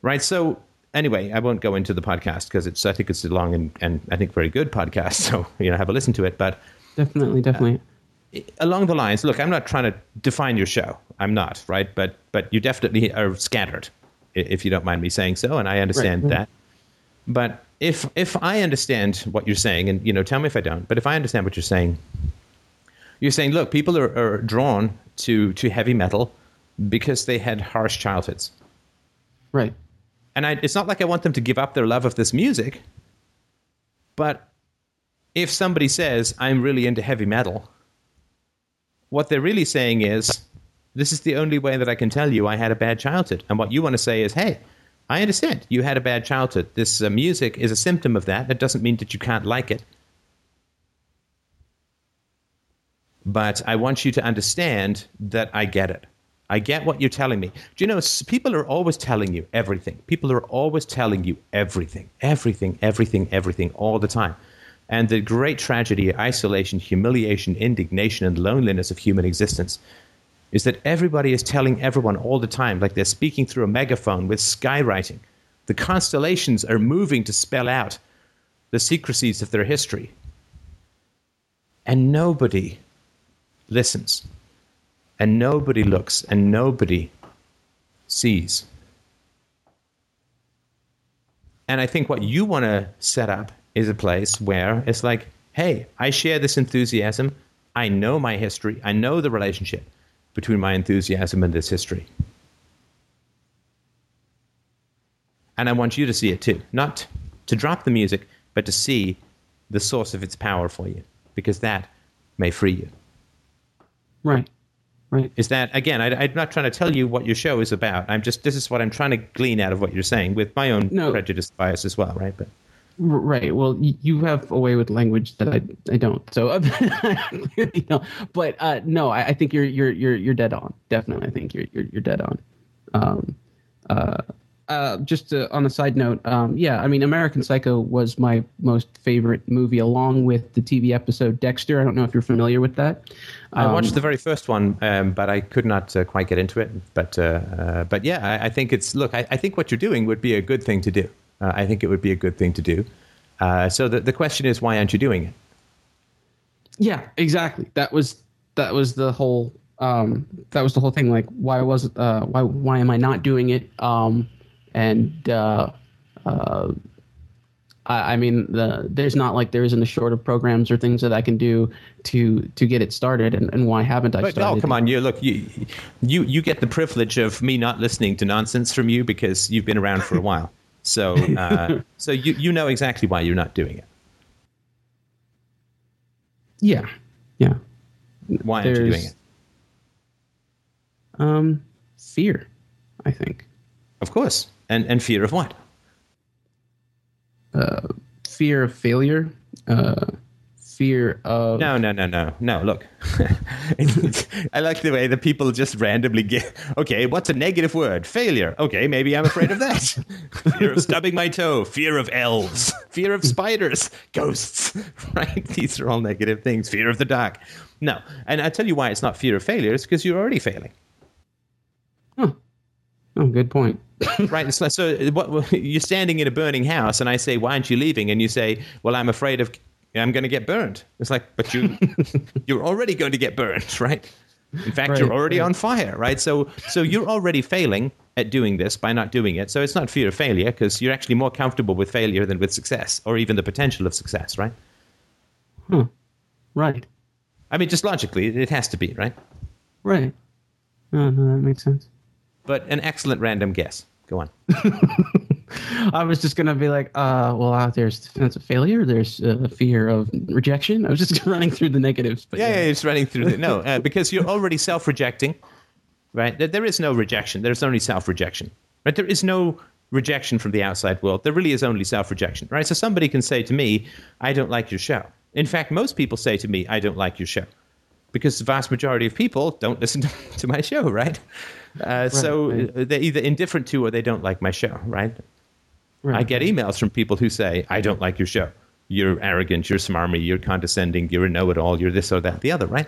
Right? So, anyway, I won't go into the podcast because it's, I think it's a long and, and I think very good podcast. So, you know, have a listen to it. But definitely, definitely. Uh, along the lines, look, I'm not trying to define your show. I'm not, right? But, but you definitely are scattered, if you don't mind me saying so. And I understand right. that. But if, if I understand what you're saying, and, you know, tell me if I don't, but if I understand what you're saying, you're saying, look, people are, are drawn to to heavy metal because they had harsh childhoods. Right. And I, it's not like I want them to give up their love of this music, but if somebody says I'm really into heavy metal, what they're really saying is, this is the only way that I can tell you I had a bad childhood. And what you want to say is, hey, I understand you had a bad childhood. This uh, music is a symptom of that. It doesn't mean that you can't like it. But I want you to understand that I get it. I get what you're telling me. Do you know, people are always telling you everything. People are always telling you everything, everything, everything, everything, all the time. And the great tragedy, isolation, humiliation, indignation, and loneliness of human existence is that everybody is telling everyone all the time, like they're speaking through a megaphone with skywriting. The constellations are moving to spell out the secrecies of their history. And nobody listens and nobody looks and nobody sees. And I think what you want to set up is a place where it's like, hey, I share this enthusiasm. I know my history. I know the relationship between my enthusiasm and this history. And I want you to see it too. Not to drop the music, but to see the source of its power for you, because that may free you. Right. Right. Is that again? I, am not trying to tell you what your show is about. I'm just this is what I'm trying to glean out of what you're saying with my own no. prejudice bias as well, right? But right. Well, you have a way with language that I I don't. So you know, but uh, no, I, I, think you're you're you're you're dead on. Definitely, I think you're you're, you're dead on. Um, uh, uh, just to, on a side note, um, yeah, I mean, American Psycho was my most favorite movie, along with the TV episode Dexter. I don't know if you're familiar with that. Um, I watched the very first one, um, but I could not uh, quite get into it. But uh, uh but yeah, I, I, think it's look. I, I, think what you're doing would be a good thing to do. Uh, I think it would be a good thing to do. Uh, so the the question is, why aren't you doing it? Yeah, exactly. That was that was the whole um, that was the whole thing. Like, why was why why am I not doing it? And uh, uh, I, I, mean, the, there's not like there isn't a short of programs or things that I can do to to get it started, and, and why haven't I but, started? Oh, come on, you look, you you you get the privilege of me not listening to nonsense from you because you've been around for a while. So uh, so you you know exactly why you're not doing it. Yeah, yeah. Why aren't you doing it? Um, fear, I think. Of course. And and fear of what? Uh, fear of failure. Uh, fear of no no no no. No look. I like the way that people just randomly get okay what's a negative word? Failure. Okay maybe i'm afraid of that. Fear of stubbing my toe. Fear of elves. Fear of spiders. Ghosts. Right? These are all negative things. Fear of the dark. No. And i tell you why it's not fear of failure it's because you're already failing. Oh, oh good point right? So, so what, you're standing in a burning house, and I say, "Why aren't you leaving?" And you say, "Well, I'm afraid of I'm going to get burned." It's like, but you you're already going to get burned, right? In fact, right, you're already right. on fire, right? So so you're already failing at doing this by not doing it. So it's not fear of failure because you're actually more comfortable with failure than with success, or even the potential of success, right? Hmm. Right. I mean, just logically, it has to be, right? Right. Oh, no, that makes sense but an excellent random guess. Go on. I was just gonna be like, uh, well, uh, there's sense of failure, there's uh, fear of rejection. I was just running through the negatives. But yeah, yeah, yeah just running through the no, uh, because you're already self-rejecting, right? There is no rejection. There's only self-rejection, right? There is no rejection from the outside world. There really is only self-rejection, right? So somebody can say to me, "I don't like your show." In fact, most people say to me, "I don't like your show," because the vast majority of people don't listen to, to my show, right? Uh, right, so right. Uh, they're either indifferent to or they don't like my show, right? right? I get emails from people who say, I don't like your show. You're arrogant, you're smarmy, you're condescending, you're a know it all, you're this or that, the other, right?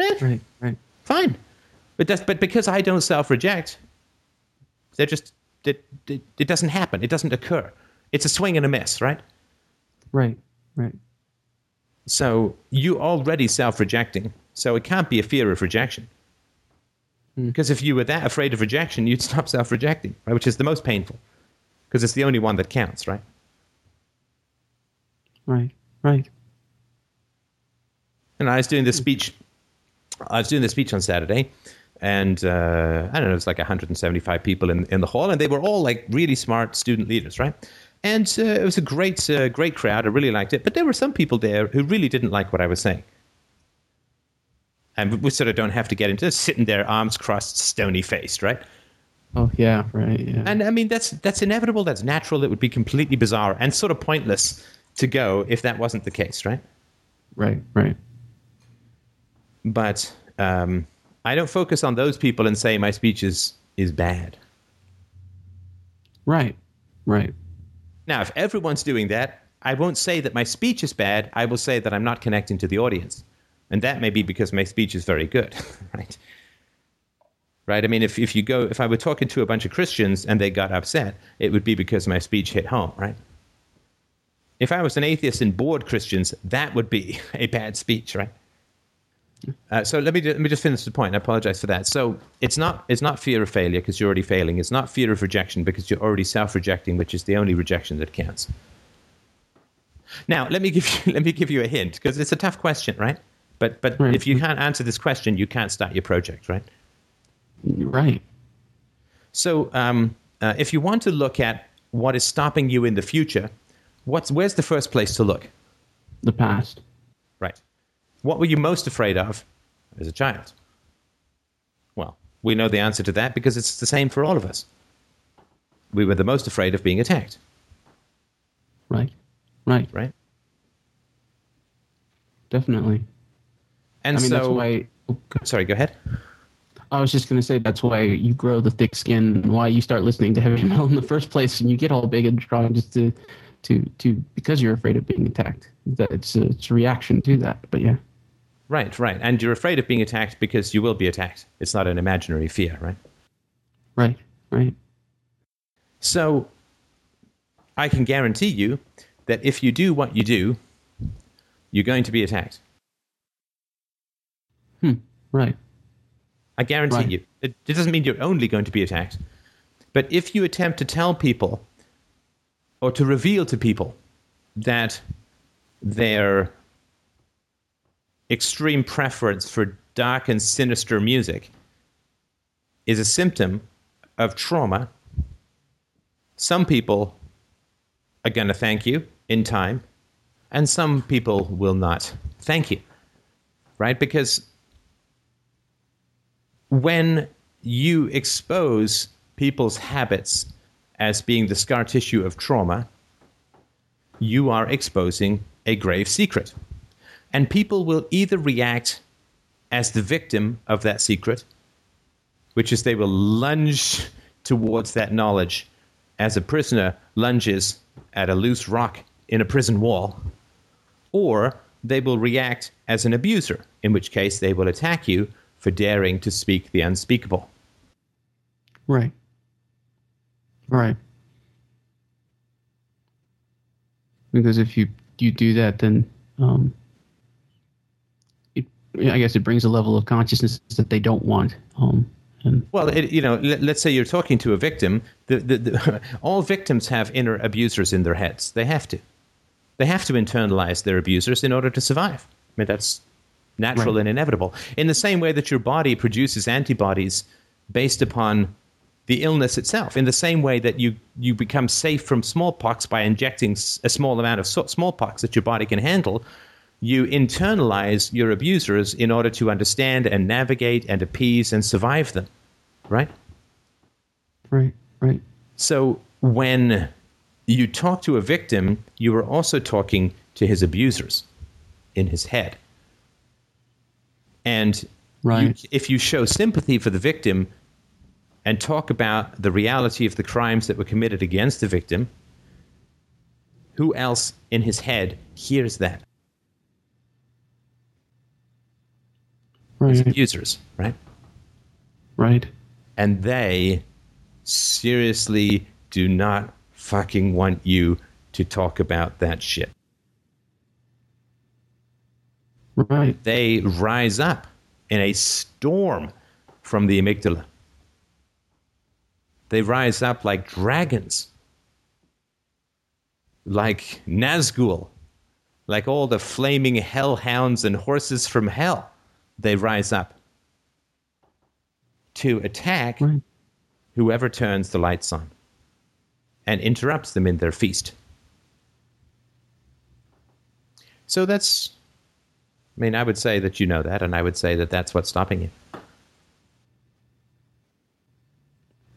Eh, right, right. Fine. But, that's, but because I don't self reject, they're just, it, it, it doesn't happen. It doesn't occur. It's a swing and a miss, right? Right, right. So you already self rejecting. So it can't be a fear of rejection. Hmm. Because if you were that afraid of rejection, you'd stop self rejecting, right? Which is the most painful. Because it's the only one that counts, right? Right, right. And I was doing this speech. I was doing this speech on Saturday, and uh, I don't know, it was like 175 people in, in the hall, and they were all like really smart student leaders, right? And uh, it was a great, uh, great crowd. I really liked it. But there were some people there who really didn't like what I was saying. And we sort of don't have to get into this, sitting there, arms crossed, stony faced, right? Oh yeah, right. Yeah. And I mean, that's that's inevitable. That's natural. It would be completely bizarre and sort of pointless to go if that wasn't the case, right? right, right. But um, I don't focus on those people and say my speech is is bad. Right. Right. Now, if everyone's doing that, I won't say that my speech is bad. I will say that I'm not connecting to the audience. And that may be because my speech is very good, right? Right? I mean, if, if you go, if I were talking to a bunch of Christians and they got upset, it would be because my speech hit home, right? If I was an atheist and bored Christians, that would be a bad speech, right? Uh, so let me let me just finish the point. I apologize for that. So it's not it's not fear of failure because you're already failing. It's not fear of rejection because you're already self-rejecting, which is the only rejection that counts. Now let me give you let me give you a hint because it's a tough question, right? But but Right. if you can't answer this question, you can't start your project, right? Right. So um, uh, if you want to look at what is stopping you in the future, what's where's the first place to look? The past. Right. What were you most afraid of as a child? Well, we know the answer to that because it's the same for all of us. We were the most afraid of being attacked, Right. Right. right? Definitely. And I mean, so, that's why. oh, sorry, go ahead. I was just gonna say that's why you grow the thick skin, and why you start listening to heavy metal in the first place, and you get all big and strong just to, to, to because you're afraid of being attacked. That it's a, it's a reaction to that. But yeah. Right, right. And you're afraid of being attacked because you will be attacked. It's not an imaginary fear, right? Right. Right. So I can guarantee you that if you do what you do, you're going to be attacked. Hmm, right. I guarantee Right. you. It, it doesn't mean you're only going to be attacked. But if you attempt to tell people or to reveal to people that their extreme preference for dark and sinister music is a symptom of trauma, some people are going to thank you in time, and some people will not thank you. Right? Because when you expose people's habits as being the scar tissue of trauma, you are exposing a grave secret. And people will either react as the victim of that secret, which is they will lunge towards that knowledge as a prisoner lunges at a loose rock in a prison wall, or they will react as an abuser, in which case they will attack you for daring to speak the unspeakable. Right. Right. Because if you you do that, then um, it, I guess it brings a level of consciousness that they don't want. Um, and Well, it, you know, let, let's say you're talking to a victim. The, the, the, all victims have inner abusers in their heads. They have to. They have to internalize their abusers in order to survive. I mean, that's natural Right. and inevitable. In the same way that your body produces antibodies based upon the illness itself, in the same way that you, you become safe from smallpox by injecting a small amount of smallpox that your body can handle, you internalize your abusers in order to understand and navigate and appease and survive them, right? right, right, So when you talk to a victim, you are also talking to his abusers in his head. And you- if you show sympathy for the victim and talk about the reality of the crimes that were committed against the victim, who else in his head hears that? His right, abusers, right? right. and they seriously do not fucking want you to talk about that shit. Right. They rise up in a storm from the amygdala. They rise up like dragons, like Nazgul, like all the flaming hellhounds and horses from hell. They rise up to attack Right. whoever turns the lights on and interrupts them in their feast. So that's I mean, I would say that you know that, and I would say that that's what's stopping you.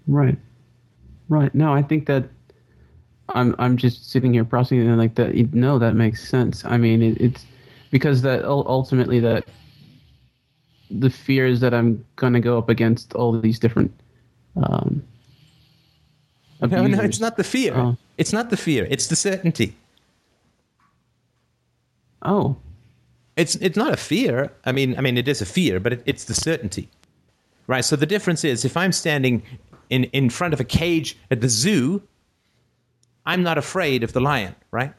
Right. Right. No, I think that I'm I'm just sitting here processing and like that. No, that makes sense. I mean, it, it's because that ultimately that the fear is that I'm going to go up against all these different. Um, no, no, it's not the fear. Oh. It's not the fear. It's the certainty. Oh, it's it's not a fear. I mean, I mean, it is a fear, but it, it's the certainty, right? So the difference is, if I'm standing in in front of a cage at the zoo, I'm not afraid of the lion, right?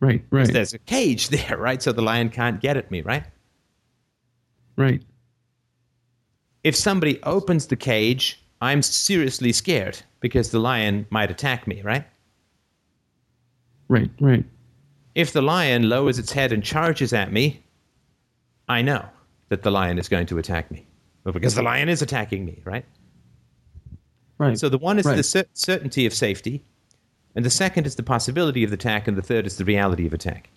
Right, right. There's a cage there, right? So the lion can't get at me, right? Right. If somebody opens the cage, I'm seriously scared because the lion might attack me, right? Right, right. If the lion lowers its head and charges at me, I know that the lion is going to attack me. Because the lion is attacking me, right? Right. So the one is right. the cer- certainty of safety, and the second is the possibility of attack, and the third is the reality of attack.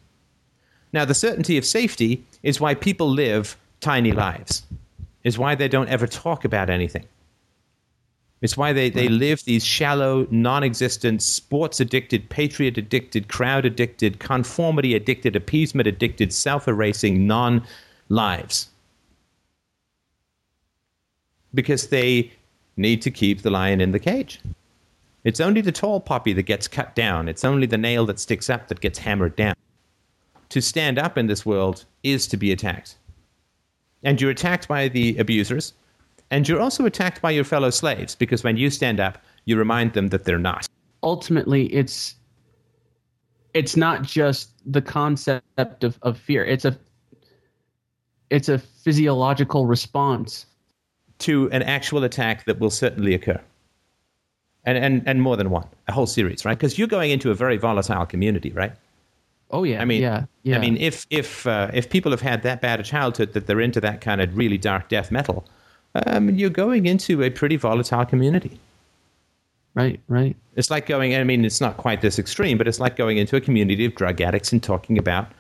Now, the certainty of safety is why people live tiny lives, is why they don't ever talk about anything. It's why they, they live these shallow, non existent, sports addicted, patriot addicted, crowd addicted, conformity addicted, appeasement addicted, self erasing non lives. Because they need to keep the lion in the cage. It's only the tall poppy that gets cut down, it's only the nail that sticks up that gets hammered down. To stand up in this world is to be attacked. And you're attacked by the abusers, and you're also attacked by your fellow slaves because when you stand up, you remind them that they're not. Ultimately, it's it's not just the concept of, of fear. It's a it's a physiological response to an actual attack that will certainly occur. And and and more than one, a whole series, right? Because you're going into a very volatile community, right? Oh yeah. I mean, yeah, yeah. I mean, if if uh, if people have had that bad a childhood that they're into that kind of really dark death metal, um, you're going into a pretty volatile community. Right, right. It's like going, I mean, it's not quite this extreme, but it's like going into a community of drug addicts and talking about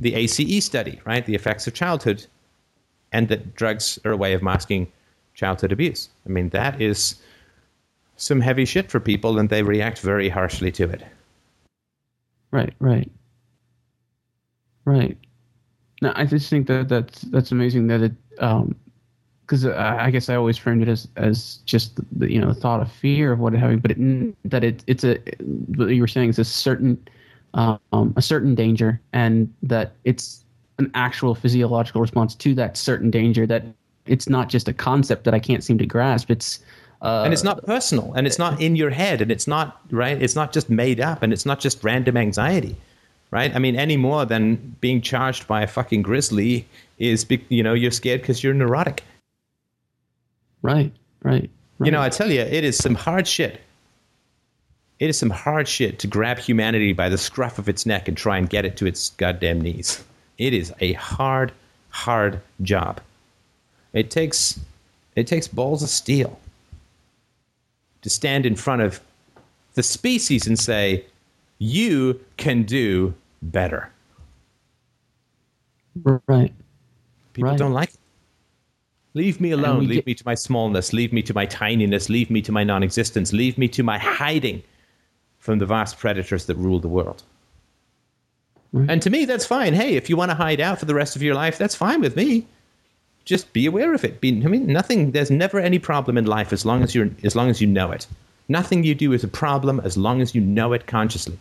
the ACE study, right? The effects of childhood and that drugs are a way of masking childhood abuse. I mean, that is some heavy shit for people and they react very harshly to it. Right, right. Right. No, I just think that that's that's amazing that it um, because I guess I always framed it as as just the you know the thought of fear of what having, but it, that it it's a what you were saying is a certain um, a certain danger, and that it's an actual physiological response to that certain danger. That it's not just a concept that I can't seem to grasp. It's uh, and it's not personal, and it's not in your head, and it's not right. It's not just made up, and it's not just random anxiety, right? I mean, any more than being charged by a fucking grizzly is, you know, you're scared because you're neurotic. Right, right, right. You know, I tell you, it is some hard shit. It is some hard shit to grab humanity by the scruff of its neck and try and get it to its goddamn knees. It is a hard, hard job. It takes it takes balls of steel to stand in front of the species and say, "You can do better." Right. People right. don't like it. Leave me alone. Leave get- me to my smallness. Leave me to my tininess. Leave me to my non existence. Leave me to my hiding from the vast predators that rule the world. Right. And to me, that's fine. Hey, if you want to hide out for the rest of your life, that's fine with me. Just be aware of it. Be, I mean, nothing. There's never any problem in life as long as you're as long as you know it. Nothing you do is a problem as long as you know it consciously.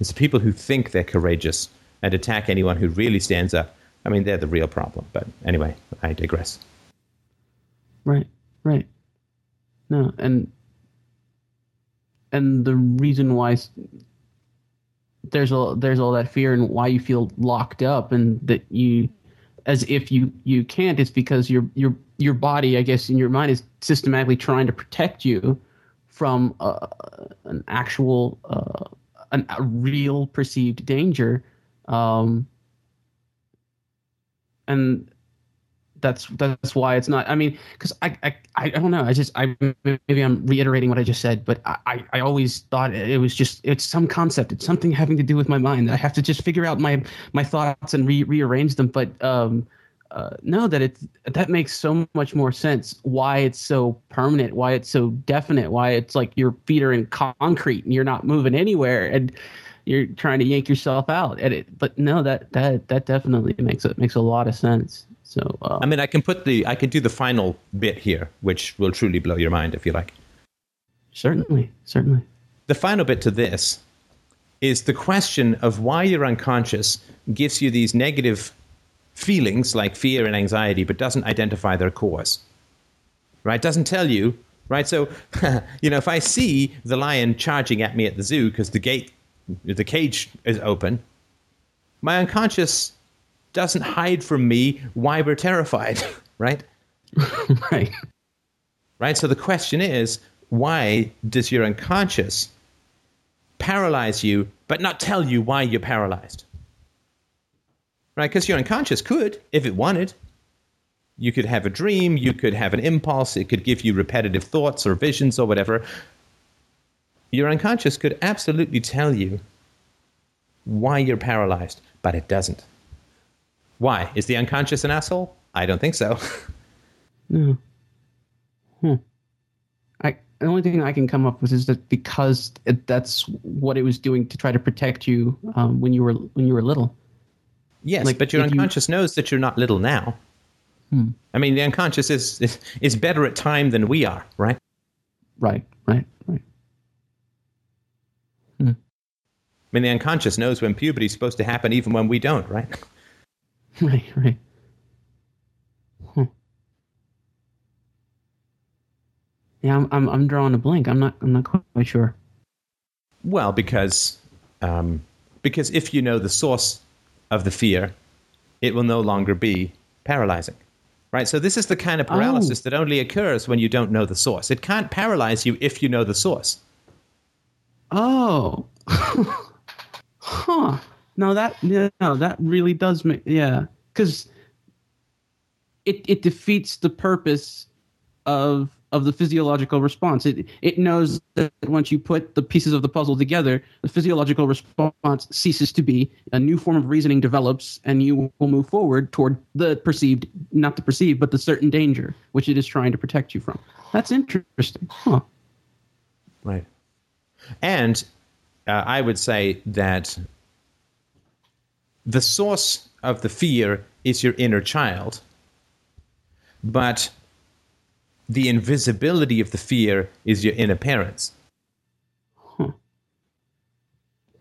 It's the people who think they're courageous and attack anyone who really stands up I mean, they're the real problem. But anyway, I digress. Right, right. No, and and the reason why there's all there's all that fear and why you feel locked up and that you as if you you can't is because your your your body i guess in your mind is systematically trying to protect you from uh, an actual uh, an, a real perceived danger um, and that's that's why it's not. I mean, because I, I I don't know. I just I maybe I'm reiterating what I just said, but I I always thought it was just it's some concept. It's something having to do with my mind. I have to just figure out my my thoughts and re- rearrange them. But um, uh, no, that it that makes so much more sense. Why it's so permanent? Why it's so definite? Why it's like your feet are in concrete and you're not moving anywhere and you're trying to yank yourself out at it. But no, that that that definitely makes it makes a lot of sense. So uh, I mean, I can put the I can do the final bit here, which will truly blow your mind if you like. Certainly, certainly. The final bit to this is the question of why you're unconscious gives you these negative feelings like fear and anxiety, but doesn't identify their cause. Right? Doesn't tell you. Right? So, you know, if I see the lion charging at me at the zoo because the gate, the cage is open, my unconscious doesn't hide from me why we're terrified, right? right. Right? So the question is, why does your unconscious paralyze you but not tell you why you're paralyzed? Right? Because your unconscious could, if it wanted. You could have a dream, you could have an impulse, it could give you repetitive thoughts or visions or whatever. Your unconscious could absolutely tell you why you're paralyzed, but it doesn't. Why? Is the unconscious an asshole? I don't think so. no. Hmm. I the only thing I can come up with is that because it, that's what it was doing to try to protect you um, when you were when you were little. Yes, like, but your unconscious you... knows that you're not little now. Hmm. I mean, the unconscious is, is is better at time than we are, right? Right, right, right. Hmm. I mean, the unconscious knows when puberty is supposed to happen, even when we don't, right? Right, right. Huh. Yeah, I'm, I'm, I'm drawing a blank. I'm not, I'm not quite sure. Well, because, um, because if you know the source of the fear, it will no longer be paralyzing. Right? So this is the kind of paralysis oh. that only occurs when you don't know the source. It can't paralyze you if you know the source. Oh. huh. No, that no, that really does make yeah, because it it defeats the purpose of of the physiological response. It it knows that once you put the pieces of the puzzle together, the physiological response ceases to be. A new form of reasoning develops, and you will move forward toward the perceived, not the perceived, but the certain danger which it is trying to protect you from. That's interesting, huh? Right. And uh, I would say that the source of the fear is your inner child, but the invisibility of the fear is your inner parents. Huh.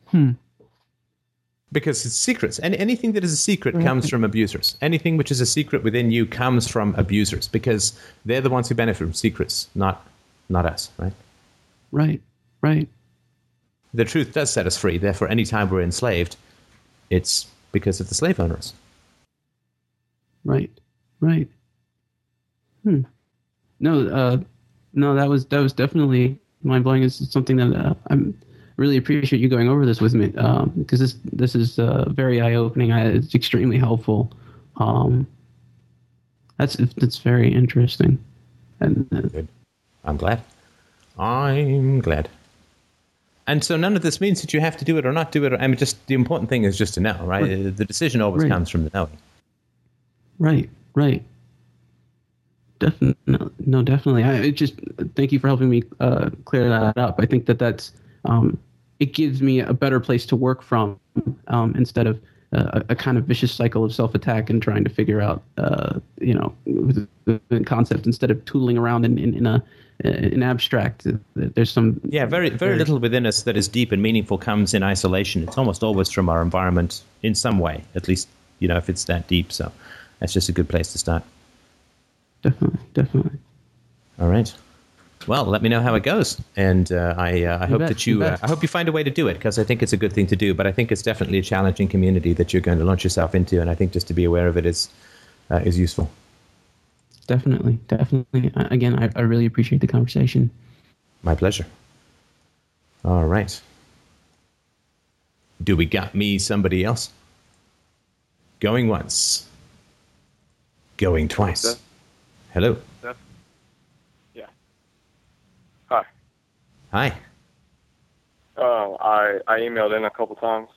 Hmm. Because it's secrets. And anything that is a secret right. comes from abusers. Anything which is a secret within you comes from abusers because they're the ones who benefit from secrets, not not us, right? Right. Right. The truth does set us free. Therefore, anytime we're enslaved, it's because of the slave owners. Right, right. Hmm. No, uh, no, that was that was definitely mind blowing. Is something that uh, I'm really appreciate you going over this with me because um, this this is uh, very eye opening. It's extremely helpful. Um, that's that's very interesting. And uh, Good. I'm glad. I'm glad. And so none of this means that you have to do it or not do it. I mean, just the important thing is just to know, right? right. The decision always right. comes from the knowing. Right, right. Definitely, no, no, definitely. I just thank you for helping me uh, clear that up. I think that that's um, it gives me a better place to work from um, instead of uh, a kind of vicious cycle of self attack and trying to figure out, uh, you know, the, the concept instead of tooling around in, in, in a in abstract. There's some yeah, very very little within us that is deep and meaningful comes in isolation. It's almost always from our environment in some way, at least you know if it's that deep. So that's just a good place to start. Definitely, definitely. All right. Well, let me know how it goes, and uh, I, uh, I hope bet, that you, you uh, I hope you find a way to do it because I think it's a good thing to do. But I think it's definitely a challenging community that you're going to launch yourself into, and I think just to be aware of it is uh, is useful. Definitely, definitely. Again, I, I really appreciate the conversation. My pleasure. All right. Do we got me somebody else? Going once. going twice. Steph? Hello. Steph? Yeah. Hi. Hi. Uh, I I emailed in a couple times.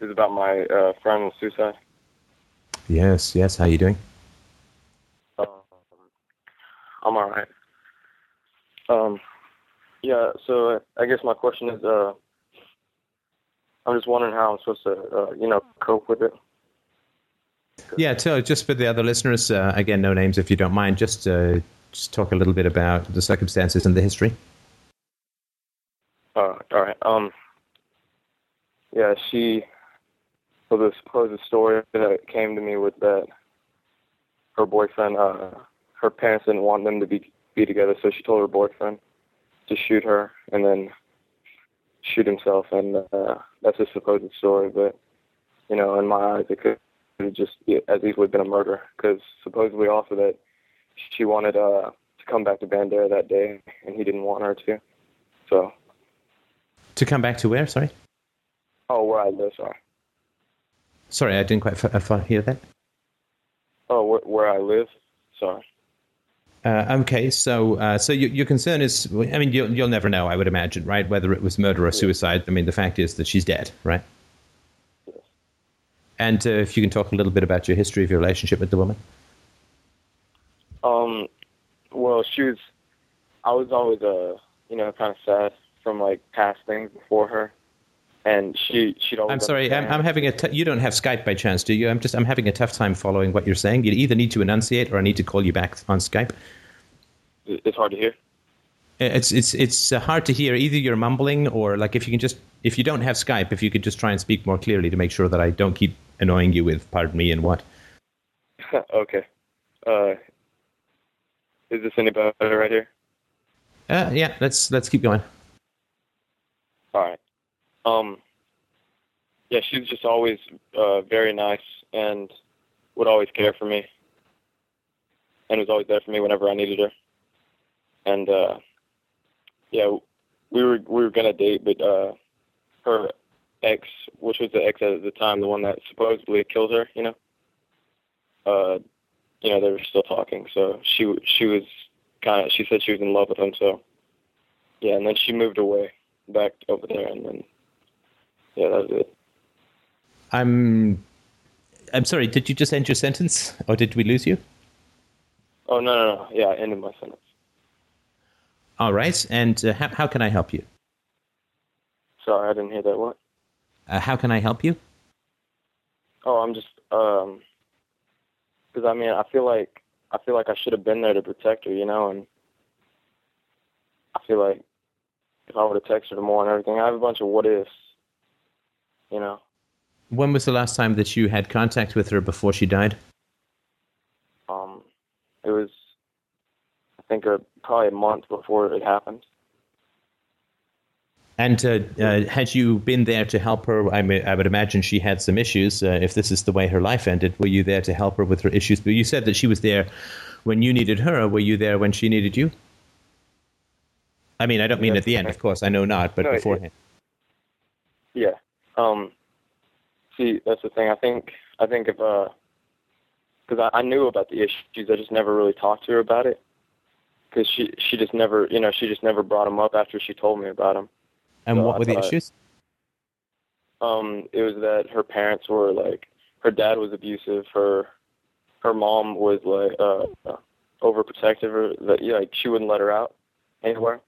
It's about my uh, friend with suicide. Yes, yes. How are you doing? Um, I'm all right. Um, yeah. So I guess my question is, uh, I'm just wondering how I'm supposed to, uh, you know, cope with it. Yeah. So just for the other listeners, uh, again, no names if you don't mind. Just uh, just talk a little bit about the circumstances and the history. Uh, all right. Um. Yeah, she. So the supposed story that came to me was that her boyfriend, uh, her parents didn't want them to be be together, so she told her boyfriend to shoot her and then shoot himself, and uh, that's a supposed story. But you know, in my eyes, it could have just as easily been a murder because supposedly also that she wanted uh to come back to Bandera that day, and he didn't want her to. So To come back to where? Sorry. Oh, where I live, sorry. Sorry, I didn't quite f- f- hear that. Oh, where, where I live, sorry. Uh, okay, so uh, so your, your concern is, I mean, you'll, you'll never know, I would imagine, right? Whether it was murder or suicide. I mean, the fact is that she's dead, right? Yes. And uh, if you can talk a little bit about your history of your relationship with the woman. Um, well, she was, I was always, uh, you know, kind of sad from like past things before her, and she, she'd always. I'm sorry, I'm. I'm having a. T- you don't have Skype by chance, do you? I'm just. I'm having a tough time following what you're saying. You either need to enunciate, or I need to call you back on Skype. It's hard to hear. It's it's it's uh, hard to hear. Either you're mumbling, or like if you can just if you don't have Skype, if you could just try and speak more clearly to make sure that I don't keep annoying you with pardon me and what. okay. Uh, is this any better right here? Uh, yeah, let's let's keep going. All right. Um. Yeah, she was just always uh, very nice and would always care for me, and was always there for me whenever I needed her. And uh, yeah, we were we were gonna date, but uh, her ex, which was the ex at the time, the one that supposedly killed her, you know, uh, you know, they were still talking. So she she was kind of she said she was in love with him. So yeah, and then she moved away back over there, and then yeah, that was it. I'm I'm sorry. Did you just end your sentence, or did we lose you? Oh no no no! Yeah, I ended my sentence. All right. And uh, how how can I help you? Sorry, I didn't hear that. What? Uh, how can I help you? Oh, I'm just um, because I mean, I feel like I feel like I should have been there to protect her, you know, and I feel like if I would have texted her more and everything, I have a bunch of what ifs, you know. When was the last time that you had contact with her before she died? Um, it was, I think, uh, probably a month before it happened. And uh, uh, had you been there to help her? I, mean, I would imagine she had some issues. Uh, if this is the way her life ended, were you there to help her with her issues? But you said that she was there when you needed her. Were you there when she needed you? I mean, I don't mean at the end, of course. I know not, but No, it- beforehand. Yeah. Um. See, that's the thing. I think I think if uh, because I, I knew about the issues, I just never really talked to her about it. Because she she just never you know she just never brought them up after she told me about them. And So what I were the thought- issues? Um, it was that her parents were like her dad was abusive. Her her mom was like uh, uh overprotective. Or that yeah, like she wouldn't let her out anywhere.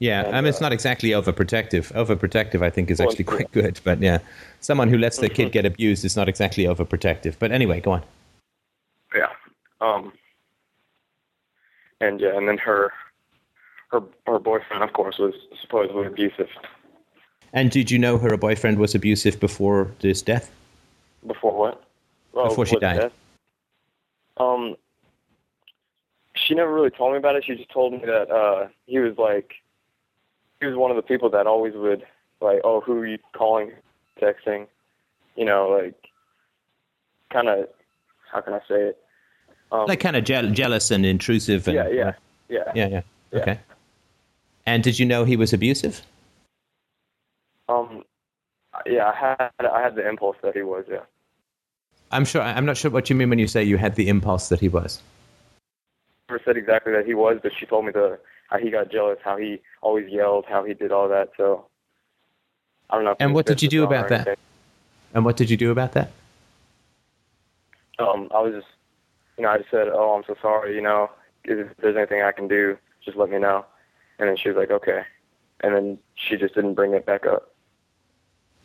Yeah, And, I mean, it's uh, not exactly overprotective. Overprotective, I think, is Well, actually quite good. But yeah, someone who lets their kid get abused is not exactly overprotective. But anyway, go on. Yeah. Um. And yeah, and then her, her her boyfriend, of course, was supposedly abusive And did you know her boyfriend was abusive before this death? before what? Oh, Before she died. death? Um. She never really told me about it. She just told me that uh he was like, he was one of the people that always would like, oh, who are you calling, texting, you know, like, kind of, how can I say it? Um, Like kind of je- jealous and intrusive. And, yeah, yeah, yeah, yeah, yeah. Yeah. Okay. And did you know he was abusive? Um, yeah, I had I had the impulse that he was, yeah. I'm sure. I'm not sure what you mean when you say you had the impulse that he was. Never said exactly that he was, but she told me the how he got jealous, how he always yelled, how he did all that. So I don't know. And what did you do about that? And what did you do about that? Um, I was just, you know, I just said, "Oh, I'm so sorry. You know, if there's anything I can do, just let me know." And then she was like, "Okay," and then she just didn't bring it back up.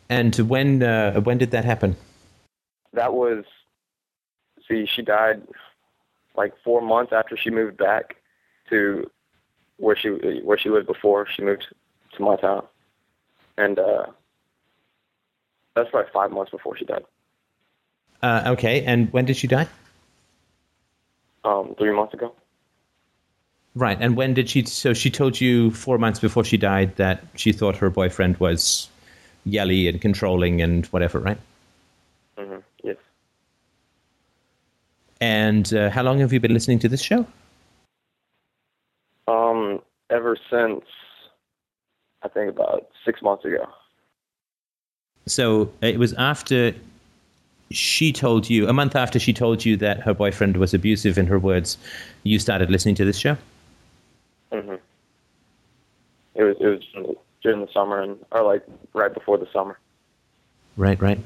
And when uh, when did that happen? That was, see, she died like four months after she moved back to where she where she lived before she moved to my town, and uh, that's like five months before she died. Uh, okay, and when did she die? Um, three months ago. Right, and when did she? So she told you four months before she died that she thought her boyfriend was yelly and controlling and whatever, right? Mm-hmm. Yes. And uh, how long have you been listening to this show? Ever since I think about six months ago. So it was after she told you, a month after she told you that her boyfriend was abusive, in her words, you started listening to this show? hmm It was it was during the summer and or like right before the summer. Right, right.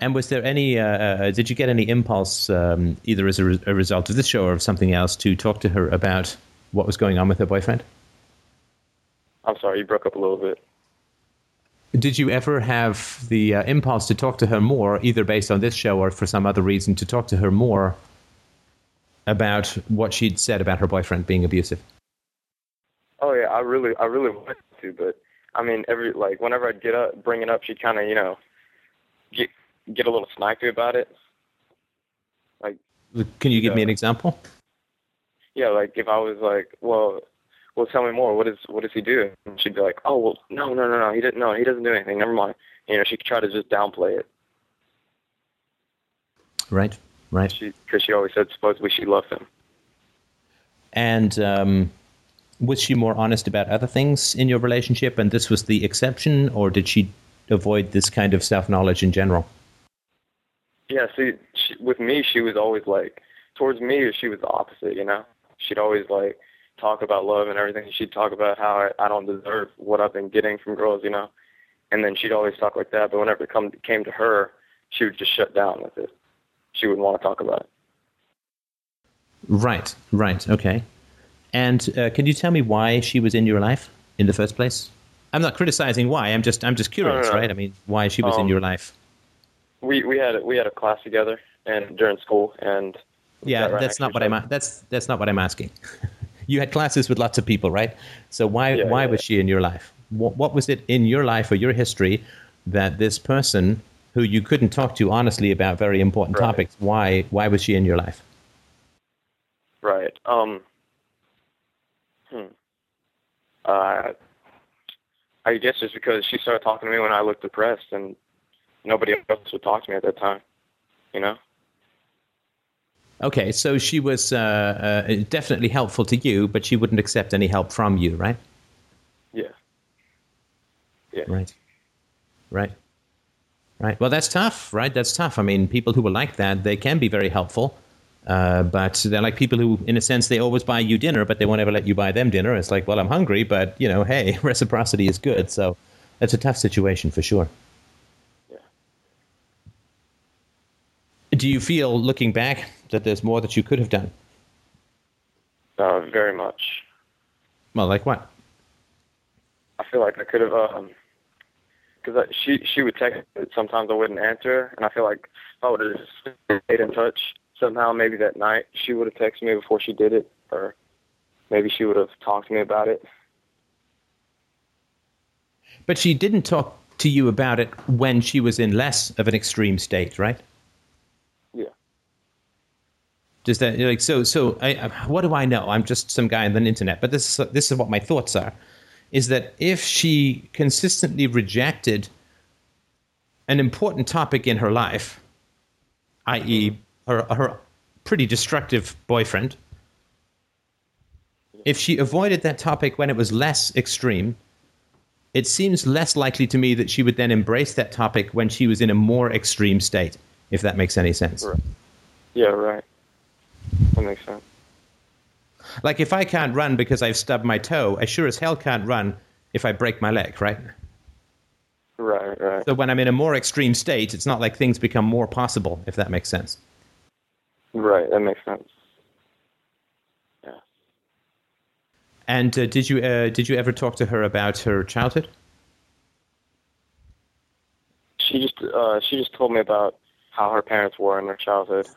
And was there any? Uh, uh, did you get any impulse, um, either as a, re- a result of this show or of something else, to talk to her about what was going on with her boyfriend? I'm sorry, you broke up a little bit. Did you ever have the uh, impulse to talk to her more, either based on this show or for some other reason, to talk to her more about what she'd said about her boyfriend being abusive? Oh yeah, I really I really wanted to, but I mean every like whenever I'd get up bring it up, she'd kind of you know get get a little snipey about it. Like Can you give me an example? yeah, like if I was like, well, well, tell me more. What is what does he do? And she'd be like, oh, well, no, no, no, no. He didn't. No, he doesn't do anything. Never mind. You know, she could try to just downplay it. Right, right. She because she always said supposedly she loved him. And um, was she more honest about other things in your relationship, and this was the exception, or did she avoid this kind of self knowledge in general? Yeah, see, she, with me, she was always like, towards me, she was the opposite. You know, she'd always like talk about love and everything. She'd talk about how I, I don't deserve what I've been getting from girls. You know, and then she'd always talk like that. But whenever it come came to her, she would just shut down with it. She wouldn't want to talk about it. Right, right, okay. And uh, can you tell me why she was in your life in the first place? I'm not criticizing why. I'm just I'm just curious, No, no, no. right? I mean, why she was in Um, your life? We we had a, we had a class together and during school and Yeah, sat right that's not what I'm. That's that's not what I'm asking. you had classes with lots of people, right? So why Yeah, why yeah, was she in your life? What what was it in your life or your history that this person who you couldn't talk to honestly about very important Right. topics? Why why was she in your life? Right. Um. Hmm. Uh, I guess just because she started talking to me when I looked depressed, and nobody else would talk to me at that time. You know. Okay, so she was uh, uh, definitely helpful to you, but she wouldn't accept any help from you, right? Yeah. Yeah. Right. Right. Right. Well, that's tough, right? That's tough. I mean, people who are like that, they can be very helpful, uh, but they're like people who, in a sense, they always buy you dinner, but they won't ever let you buy them dinner. It's like, well, I'm hungry, but, you know, hey, reciprocity is good. So that's a tough situation for sure. Yeah. Do you feel, looking back, that there's more that you could have done? Uh, very much. Well, like what? I feel like I could have, um, because she she would text, but sometimes I wouldn't answer, and I feel like I would have just stayed in touch somehow, maybe that night she would have texted me before she did it, or maybe she would have talked to me about it. But she didn't talk to you about it when she was in less of an extreme state, right? Does that like so? So, I, what do I know? I'm just some guy on the internet, but this is this is what my thoughts are: is that if she consistently rejected an important topic in her life, i.e., her her pretty destructive boyfriend, if she avoided that topic when it was less extreme, it seems less likely to me that she would then embrace that topic when she was in a more extreme state. if that makes any sense. Right. Yeah, right. That makes sense. Like if I can't run because I've stubbed my toe, I sure as hell can't run if I break my leg, right? Right, right. So when I'm in a more extreme state, it's not like things become more possible, if that makes sense. Right, that makes sense. Yeah. And uh, did you uh, did you ever talk to her about her childhood? She just uh, she just told me about how her parents were in her childhood,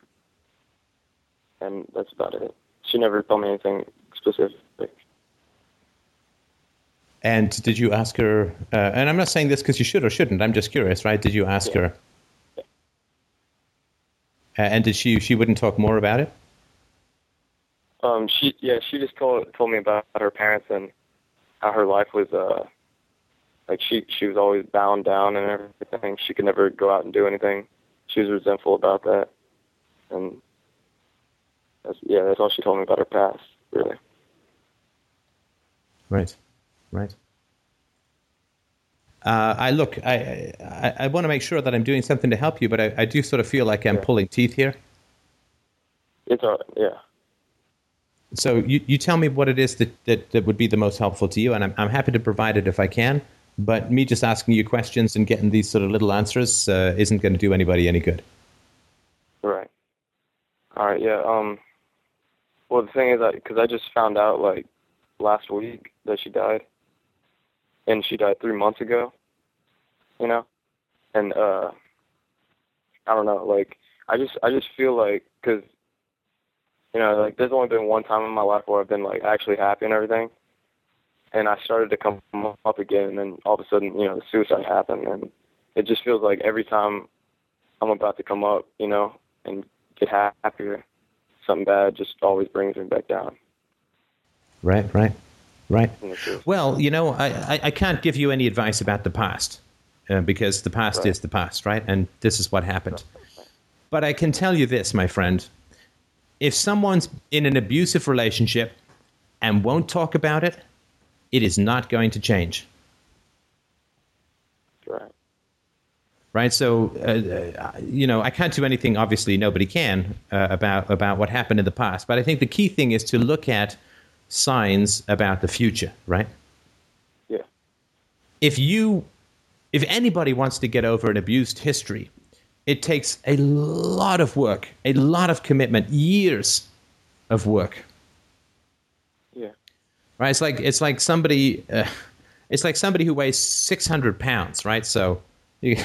and that's about it. She never told me anything specific. And did you ask her? Uh, and I'm not saying this because you should or shouldn't. I'm just curious, right? Did you ask Yeah. her? Uh, and did she? She wouldn't talk more about it. Um, she yeah, she just told told me about her parents and how her life was uh like she she was always bound down and everything. She could never go out and do anything. She was resentful about that, and that's yeah, that's all she told me about her past. Really. Right, right. Uh, I look. I I, I want to make sure that I'm doing something to help you, but I, I do sort of feel like I'm Yeah. pulling teeth here. It's all yeah. So you, you tell me what it is that, that, that would be the most helpful to you, and I'm, I'm happy to provide it if I can. But me just asking you questions and getting these sort of little answers uh, isn't going to do anybody any good. Right. All right. Yeah. Um. Well, the thing is because I just found out like last week that she died, and she died three months ago. You know, and uh, I don't know. Like, I just I just feel like because you know like there's only been one time in my life where I've been like actually happy and everything, and I started to come up again, and then all of a sudden you know the suicide happened, and it just feels like every time I'm about to come up, you know, and get happier, something bad just always brings me back down. Right, right, right. And it's just- Well, you know, I, I, I can't give you any advice about the past uh, because the past Right. is the past, right? And this is what happened. But I can tell you this, my friend. If someone's in an abusive relationship and won't talk about it, it is not going to change. Right? So, uh, you know, I can't do anything. Obviously, nobody can uh, about about what happened in the past. But I think the key thing is to look at signs about the future, right? Yeah. If you, if anybody wants to get over an abused history, it takes a lot of work, a lot of commitment, years of work. Yeah. right? It's like it's like somebody, uh, it's like somebody who weighs six hundred pounds, right? So, you,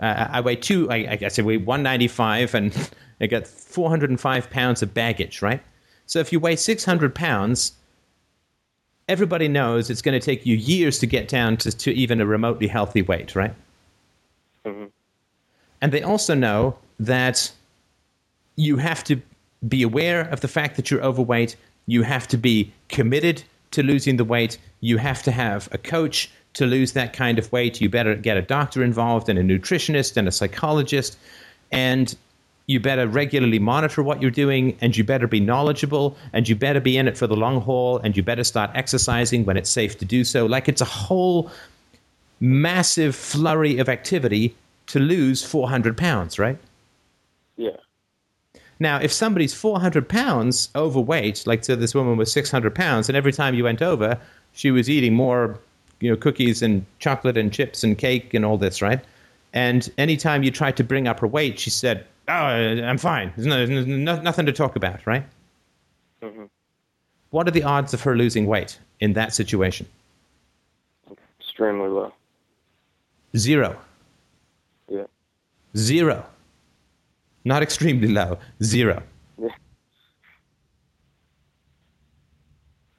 uh, I weigh two. I, I guess I weigh one ninety five, and I got four hundred and five pounds of baggage, right? So if you weigh six hundred pounds, everybody knows it's going to take you years to get down to, to even a remotely healthy weight, right? hmm And they also know that you have to be aware of the fact that you're overweight. You have to be committed to losing the weight. You have to have a coach to lose that kind of weight. You better get a doctor involved and a nutritionist and a psychologist. And you better regularly monitor what you're doing and you better be knowledgeable and you better be in it for the long haul and you better start exercising when it's safe to do so. Like it's a whole massive flurry of activity to lose 400 pounds, right? Yeah. Now, if somebody's 400 pounds overweight, like so this woman was 600 pounds, and every time you went over, she was eating more, you know, cookies and chocolate and chips and cake and all this, right? And anytime you tried to bring up her weight, she said, "Oh, I'm fine. There's, no, there's no, nothing to talk about, right?" hmm What are the odds of her losing weight in that situation? Extremely low. Zero. Yeah. Zero. Not extremely low. Zero. Yeah.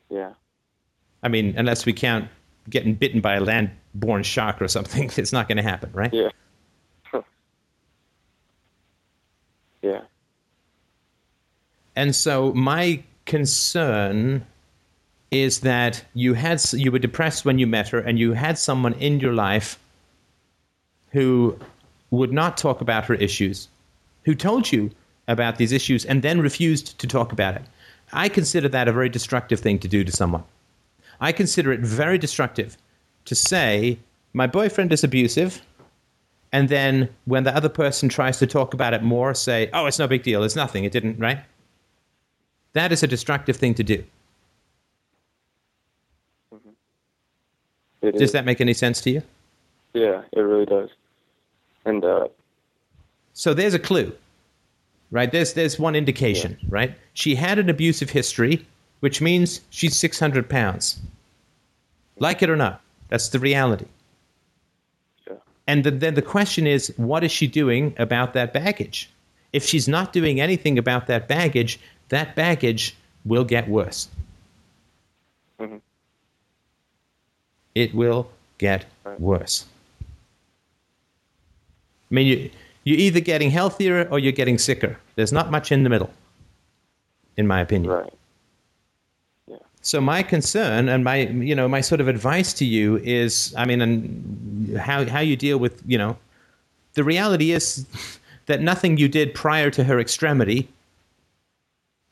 Yeah. I mean, unless we count getting bitten by a land-born shark or something, it's not going to happen, right? Yeah. yeah. And so my concern is that you had you were depressed when you met her, and you had someone in your life who would not talk about her issues, who told you about these issues and then refused to talk about it. I consider that a very destructive thing to do to someone. I consider it very destructive to say, my boyfriend is abusive, and then when the other person tries to talk about it more, say, "Oh, it's no big deal. It's nothing. It didn't." Right? That is a destructive thing to do. It Does is. that make any sense to you? Yeah, it really does. And uh, So there's a clue, right? There's there's one indication, right? She had an abusive history, which means she's 600 pounds. Like it or not, that's the reality. yeah, And the, then the question is, what is she doing about that baggage? If she's not doing anything about that baggage, that baggage will get worse. Mhm. It will get worse. I mean, you, you're either getting healthier or you're getting sicker. There's not much in the middle, in my opinion. right. So my concern and my you know my sort of advice to you is I mean and how how you deal with you know the reality is that nothing you did prior to her extremity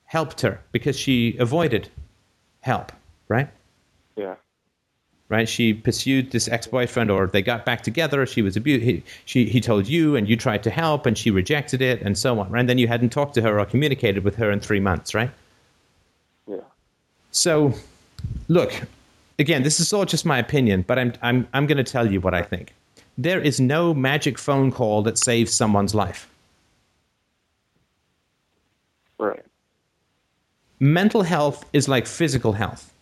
helped her because she avoided help right? Yeah, right? She pursued this ex-boyfriend or they got back together. She was abused he, she he told you and you tried to help and she rejected it and so on right? And then you hadn't talked to her or communicated with her in 3 months right So, look, again, this is all just my opinion, but I'm I'm I'm going to tell you what I think. There is no magic phone call that saves someone's life. right. Mental health is like physical health.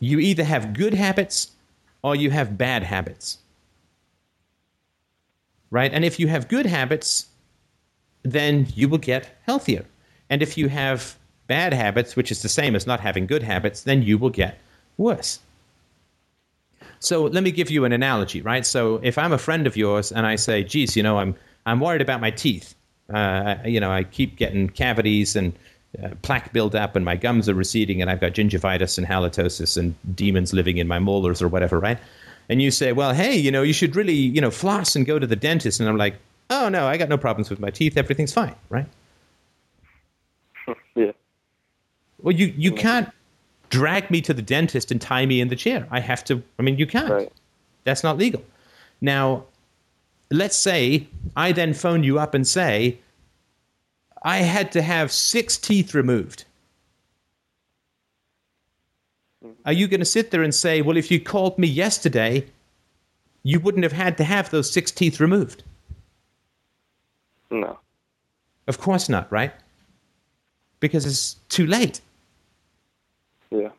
You either have good habits or you have bad habits. Right? And if you have good habits, then you will get healthier. And if you have bad habits, which is the same as not having good habits, then you will get worse. So let me give you an analogy, right? So if I'm a friend of yours and I say, geez, you know, I'm, I'm worried about my teeth. Uh, you know, I keep getting cavities and uh, plaque buildup and my gums are receding and I've got gingivitis and halitosis and demons living in my molars or whatever, right? And you say, well, hey, you know, you should really, you know, floss and go to the dentist. And I'm like, oh, no, I got no problems with my teeth. Everything's fine, right? Yeah, Well, you, you can't drag me to the dentist and tie me in the chair. I have to, I mean, you can't. right. That's not legal. Now, let's say I then phone you up and say, I had to have six teeth removed. Mm-hmm. Are you going to sit there and say, well, if you called me yesterday, you wouldn't have had to have those six teeth removed? No. Of course not, right? Because it's too late. Yeah.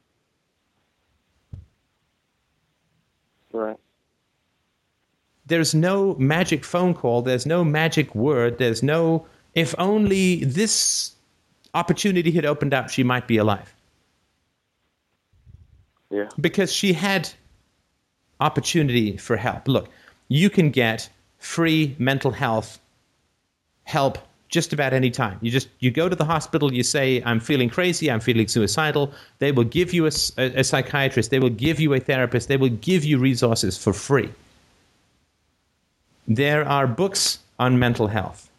Right. there's no magic phone call, there's no magic word, there's no if only this opportunity had opened up, she might be alive. Yeah. Because she had opportunity for help. Look, you can get free mental health help just about any time. You just you go to the hospital, you say I'm feeling crazy, I'm feeling suicidal. They will give you a psychiatrist, they will give you a therapist, they will give you resources for free. There are books on mental health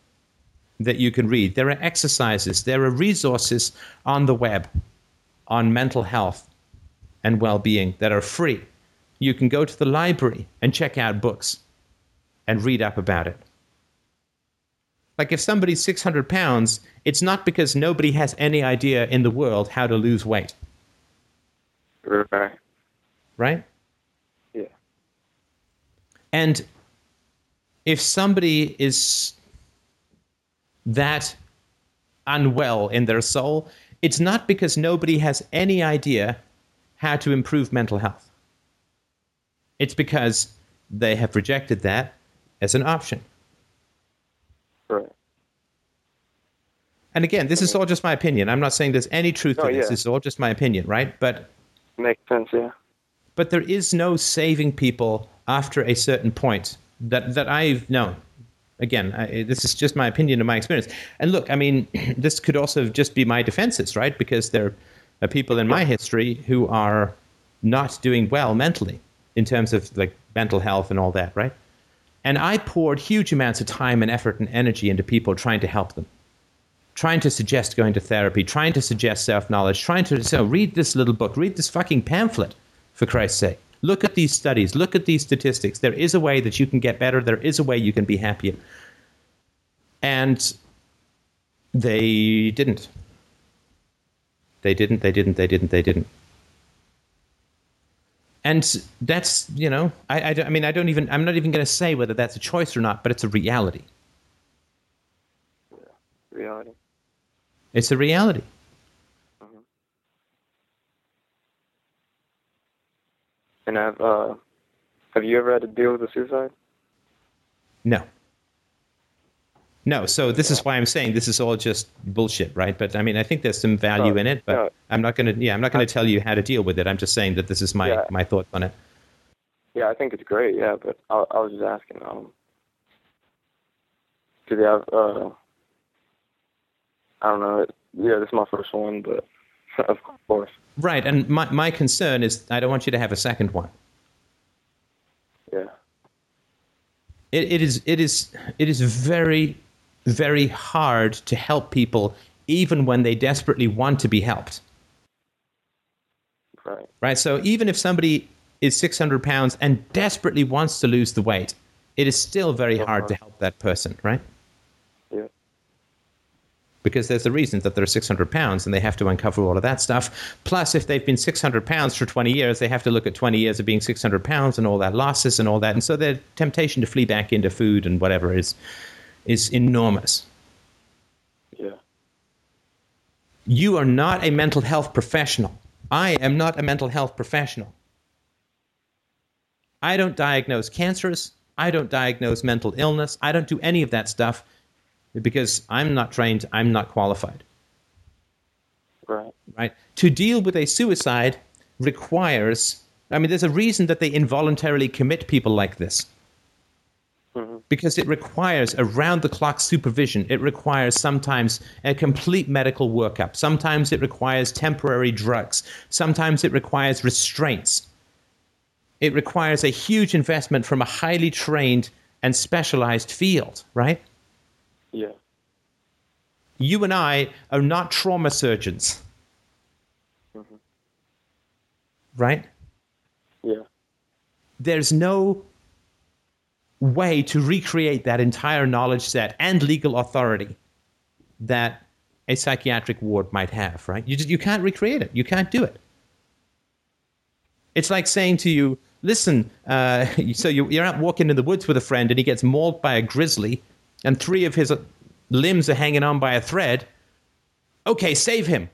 that you can read. There are exercises, there are resources on the web on mental health and well-being that are free. You can go to the library and check out books and read up about it. Like if somebody's 600 pounds, it's not because nobody has any idea in the world how to lose weight, Right. right? Yeah. And if somebody is that unwell in their soul, it's not because nobody has any idea how to improve mental health. It's because they have rejected that as an option. Right. And again, this is all just my opinion. I'm not saying there's any truth No, to oh, this. yeah. This is all just my opinion, right? But Makes sense. Yeah. but there is no saving people after a certain point that that I've known. Again, I, this is just my opinion and my experience. And look, I mean, this could also just be my defenses, right? Because there are people in my history who are not doing well mentally in terms of like mental health and all that, right? And I poured huge amounts of time and effort and energy into people trying to help them trying to suggest going to therapy, trying to suggest self knowledge, trying to so oh, read this little book, read this fucking pamphlet, for Christ's sake. Look at these studies. Look at these statistics. There is a way that you can get better. There is a way you can be happier. And they didn't. They didn't, they didn't, they didn't, they didn't. And that's, you know, I, I, I mean, I don't even, I'm not even going to say whether that's a choice or not, but it's a reality. Reality. It's a reality. And have uh, have you ever had to deal with a suicide? No. No, so this is why I'm saying this is all just bullshit, right? But I mean, I think there's some value in it, but no. I'm not going to. Yeah, I'm not to tell you how to deal with it. I'm just saying that this is my Yeah. my thoughts on it. Yeah, I think it's great. Yeah, but I, I was just asking. Um, do they have? Uh, I don't know. Yeah, this is my first one, but of course. Right, and my my concern is I don't want you to have a second one. Yeah. It, it is it is it is very very hard to help people even when they desperately want to be helped. Right. right? So even if somebody is 600 pounds and desperately wants to lose the weight, it is still very hard to help that person, right? Because there's a reason that they're 600 pounds and they have to uncover all of that stuff. Plus, if they've been 600 pounds for 20 years, they have to look at 20 years of being 600 pounds and all that losses and all that. And so their temptation to flee back into food and whatever is, is enormous. Yeah. You are not a mental health professional. I am not a mental health professional. I don't diagnose cancers. I don't diagnose mental illness. I don't do any of that stuff because I'm not trained. I'm not qualified. Right. Right? To deal with a suicide requires, I mean, there's a reason that they involuntarily commit people like this mm-hmm. because it requires around the clock supervision. It requires sometimes a complete medical workup. Sometimes it requires temporary drugs. Sometimes it requires restraints. It requires a huge investment from a highly trained and specialized field, right? Yeah. You and I are not trauma surgeons, right? Yeah. there's no way to recreate that entire knowledge set and legal authority that a psychiatric ward might have, right? You just you can't recreate it. You can't do it. It's like saying to you, "Listen, uh, so you, you're out walking in the woods with a friend, and he gets mauled by a grizzly, and three of his limbs are hanging on by a thread. Okay, save him."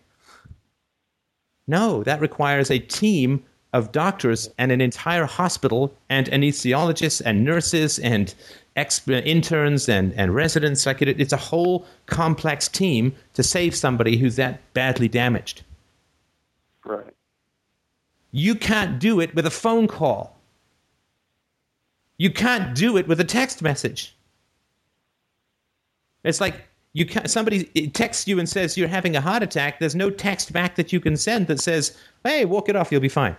No, that requires a team of doctors and an entire hospital and anesthesiologists and nurses and interns and, and residents. Like it, it's a whole complex team to save somebody who's that badly damaged. Right. You can't do it with a phone call. You can't do it with a text message. It's like you can somebody texts you and says you're having a heart attack. There's no text back that you can send that says, "Hey, walk it off, you'll be fine."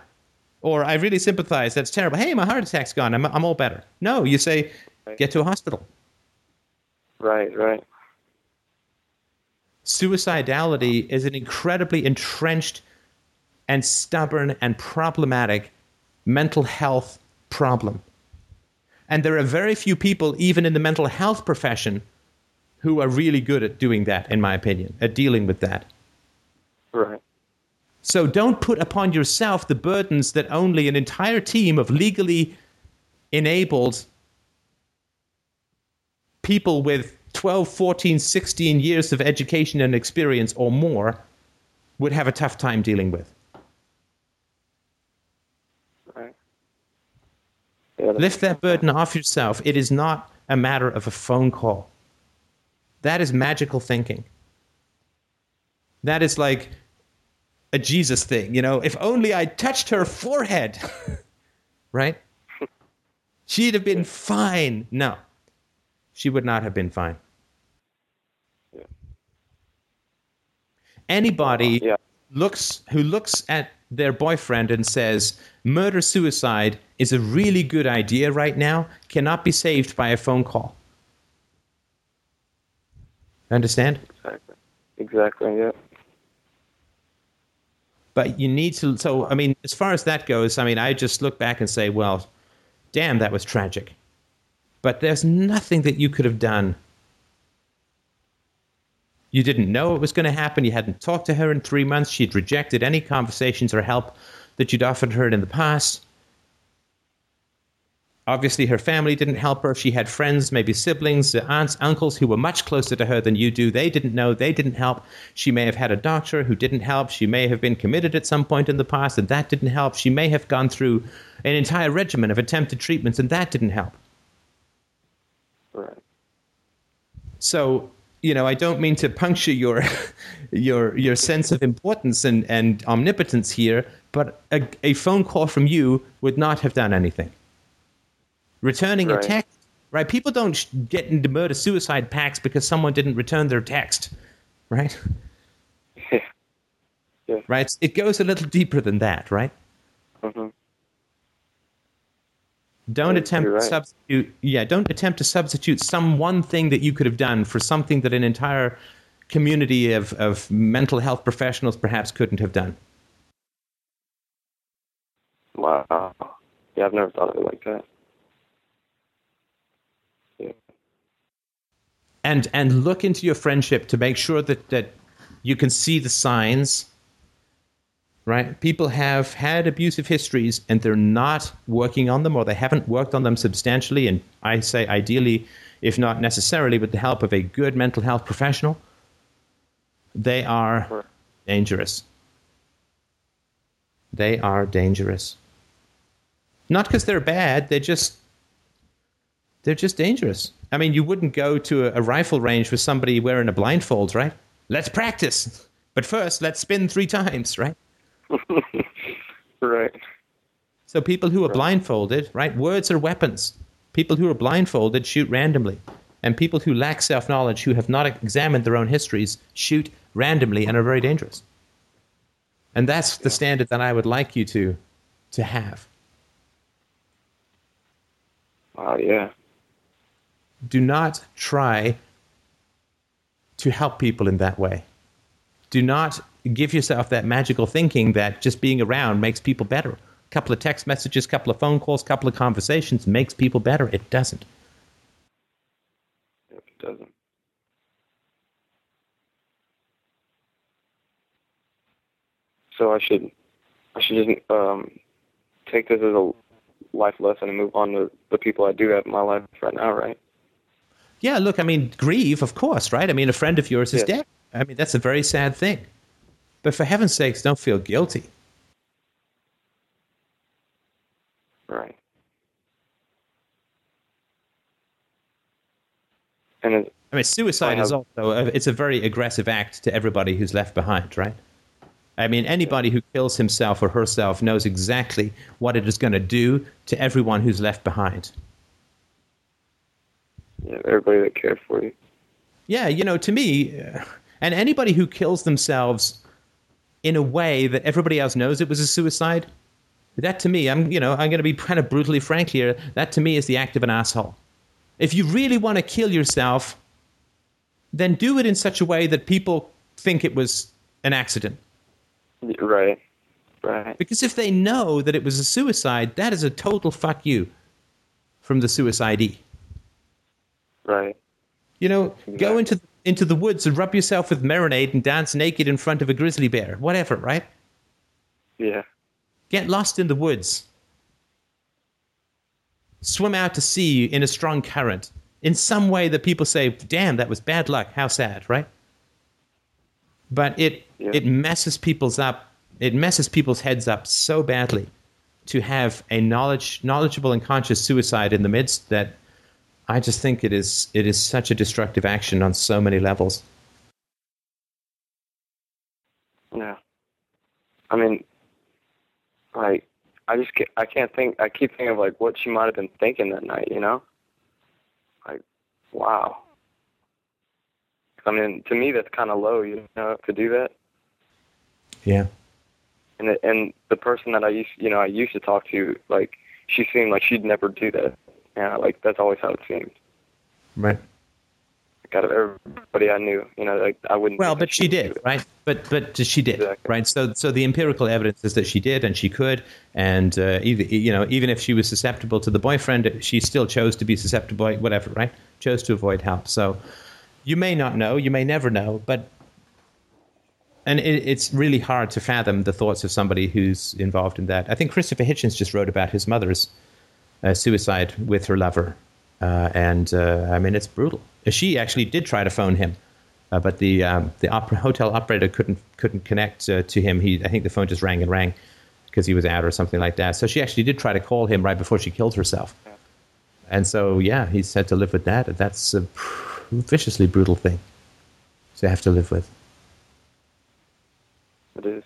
Or I really sympathize. That's terrible. Hey, my heart attack's gone. I'm I'm all better. No, you say, get to a hospital. Right. Right. Suicidality is an incredibly entrenched and stubborn and problematic mental health problem. And there are very few people, even in the mental health profession, who are really good at doing that, in my opinion, at dealing with that. Right. So don't put upon yourself the burdens that only an entire team of legally enabled people with 12, 14, 16 years of education and experience or more would have a tough time dealing with. Right. Yeah. Lift that burden off yourself. It is not a matter of a phone call. That is magical thinking. That is like a Jesus thing, you know. If only I touched her forehead, right? She'd have been fine. No, she would not have been fine. Yeah. Anybody yeah. looks who looks at their boyfriend and says murder suicide is a really good idea right now cannot be saved by a phone call. Understand? Exactly. Exactly. Yeah. But you need to. So, I mean, as far as that goes, I mean, I just look back and say, well, damn, that was tragic. But there's nothing that you could have done. You didn't know it was going to happen. You hadn't talked to her in three months. She'd rejected any conversations or help that you'd offered her in the past. Obviously, her family didn't help her. She had friends, maybe siblings, aunts, uncles who were much closer to her than you do. They didn't know. They didn't help. She may have had a doctor who didn't help. She may have been committed at some point in the past, and that didn't help. She may have gone through an entire regimen of attempted treatments, and that didn't help. Right. So, you know, I don't mean to puncture your your your sense of importance and, and omnipotence here, but a, a phone call from you would not have done anything. Returning Right. a text, right? People don't get into murder suicide pacts because someone didn't return their text, right? Yeah. Yeah. Right? It goes a little deeper than that, right? hmm Don't Yeah, attempt you're to right. substitute. Yeah, don't attempt to substitute some one thing that you could have done for something that an entire community of, of mental health professionals perhaps couldn't have done. Wow. Yeah, I've never thought of it like that. And and look into your friendship to make sure that that you can see the signs right? People have had abusive histories and they're not working on them or they haven't worked on them substantially and i say ideally if not necessarily with the help of a good mental health professional they are dangerous. They are dangerous. Not because they're bad they're just they're just dangerous. I mean, you wouldn't go to a, a rifle range with somebody wearing a blindfold, right? Let's practice. But first, let's spin three times, right? right. So people who are blindfolded, right? Words are weapons. People who are blindfolded shoot randomly. And people who lack self knowledge, who have not examined their own histories, shoot randomly and are very dangerous. And that's the standard that I would like you to, to have. Wow. Yeah. Do not try to help people in that way. Do not give yourself that magical thinking that just being around makes people better. A couple of text messages, a couple of phone calls, a couple of conversations makes people better. It doesn't. It doesn't. So I should, I should just um, take this as a life lesson and move on to the people I do have in my life right now, right? Yeah, look, I mean, grieve, of course, right? I mean, a friend of yours is Yes. dead. I mean, that's a very sad thing. But for heaven's sakes, don't feel guilty. Right. And it, I mean, suicide I is also a, it's a very aggressive act to everybody who's left behind, right? I mean, anybody who kills himself or herself knows exactly what it is going to do to everyone who's left behind. Everybody that cared for you. Yeah, you know, to me, and anybody who kills themselves in a way that everybody else knows it was a suicide, that to me, I'm, you know, I'm going to be kind of brutally frank here. That to me is the act of an asshole. If you really want to kill yourself, then do it in such a way that people think it was an accident. Right. Right. Because if they know that it was a suicide, that is a total fuck you from the suicidee. Right. You know, go into into the woods and rub yourself with marinade and dance naked in front of a grizzly bear, whatever, right? Yeah. Get lost in the woods. Swim out to sea in a strong current in some way that people say, "Damn, that was bad luck. How sad," right? But it Yeah. it messes people's up. It messes people's heads up so badly to have a knowledge knowledgeable and conscious suicide in the midst that I just think it is it is such a destructive action on so many levels. Yeah. I mean, like, I just can't, I can't think. I keep thinking of like what she might have been thinking that night. You know. Like, wow. I mean, to me, that's kind of low. You know, to do that. Yeah. And it, and the person that I used, you know, I used to talk to, like, she seemed like she'd never do that. Yeah, like that's always how it seemed. Right. Like out of everybody I knew. You know, like I wouldn't. Well, but that she did, right? But but she did, Exactly. right? So so the empirical evidence is that she did and she could, and uh, either, you know even if she was susceptible to the boyfriend, she still chose to be susceptible, whatever, right? Chose to avoid help. So you may not know, you may never know, but and it, it's really hard to fathom the thoughts of somebody who's involved in that. I think Christopher Hitchens just wrote about his mother's uh, suicide with her lover, uh, and uh, I mean it's brutal. She actually did try to phone him, uh, but the um, the opera, hotel operator couldn't couldn't connect to him. He I think the phone just rang and rang because he was out or something like that. So she actually did try to call him right before she killed herself. And so yeah, he's had to live with that. That's a viciously brutal thing to have to live with. It is.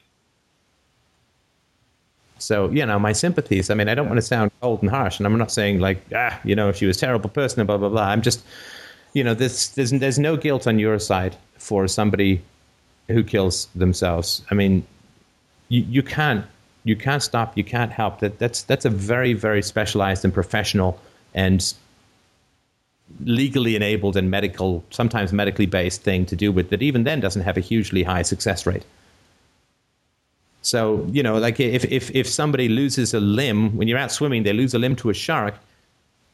So, you know, my sympathies. I mean, I don't want to sound cold and harsh, and I'm not saying like, ah, you know, she was a terrible person and blah blah blah. I'm just, you know, this there's there's no guilt on your side for somebody who kills themselves. I mean, you you can't you can't stop, you can't help. That that's that's a very very specialized and professional and legally enabled and medical, sometimes medically based thing to do with that. Even then, doesn't have a hugely high success rate. So, you know, like if, if, if somebody loses a limb, when you're out swimming, they lose a limb to a shark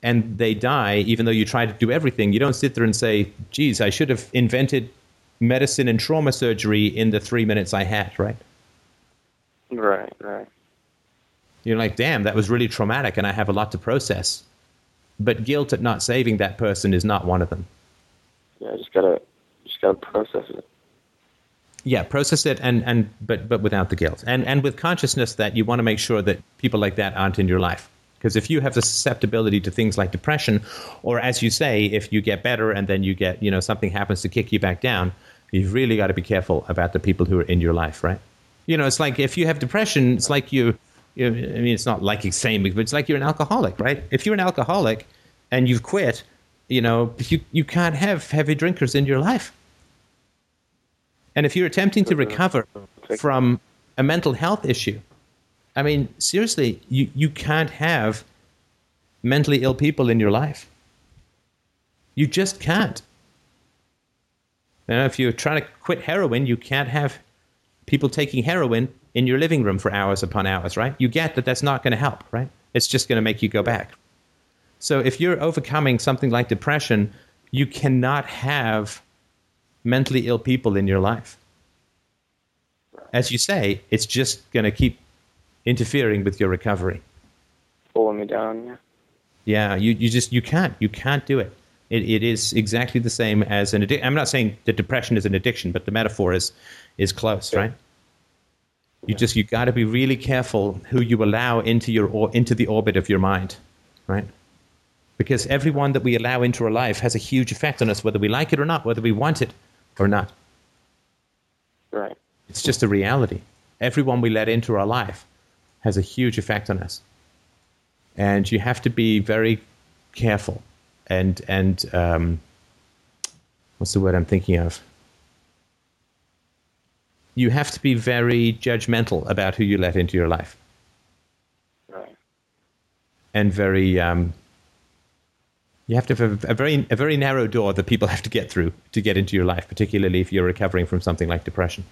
and they die, even though you try to do everything, you don't sit there and say, geez, I should have invented medicine and trauma surgery in the three minutes I had, right? Right, right. You're like, damn, that was really traumatic and I have a lot to process. But guilt at not saving that person is not one of them. Yeah, I just gotta just gotta process it. Yeah, process it and, and but but without the guilt. And and with consciousness that you want to make sure that people like that aren't in your life. Because if you have the susceptibility to things like depression, or as you say, if you get better and then you get, you know, something happens to kick you back down, you've really got to be careful about the people who are in your life, right? You know, it's like if you have depression, it's like you, you I mean, it's not like same, but it's like you're an alcoholic, right? If you're an alcoholic and you've quit, you know, you, you can't have heavy drinkers in your life. And if you're attempting to recover from a mental health issue, I mean, seriously, you, you can't have mentally ill people in your life. You just can't. You know, if you're trying to quit heroin, you can't have people taking heroin in your living room for hours upon hours, right? You get that that's not going to help, right? It's just going to make you go back. So if you're overcoming something like depression, you cannot have mentally ill people in your life. As you say, it's just going to keep interfering with your recovery. Pulling me down, yeah. Yeah, you, you just you can't you can't do it. It it is exactly the same as an addiction. I'm not saying that depression is an addiction, but the metaphor is is close, Yeah. right? You just you got to be really careful who you allow into your or into the orbit of your mind, right? Because everyone that we allow into our life has a huge effect on us, whether we like it or not, whether we want it or not. Right. It's just a reality. Everyone we let into our life has a huge effect on us. And you have to be very careful and and um, what's the word I'm thinking of? You have to be very judgmental about who you let into your life, Right. and very. Um, you have to have a, a very a very narrow door that people have to get through to get into your life, particularly if you're recovering from something like depression.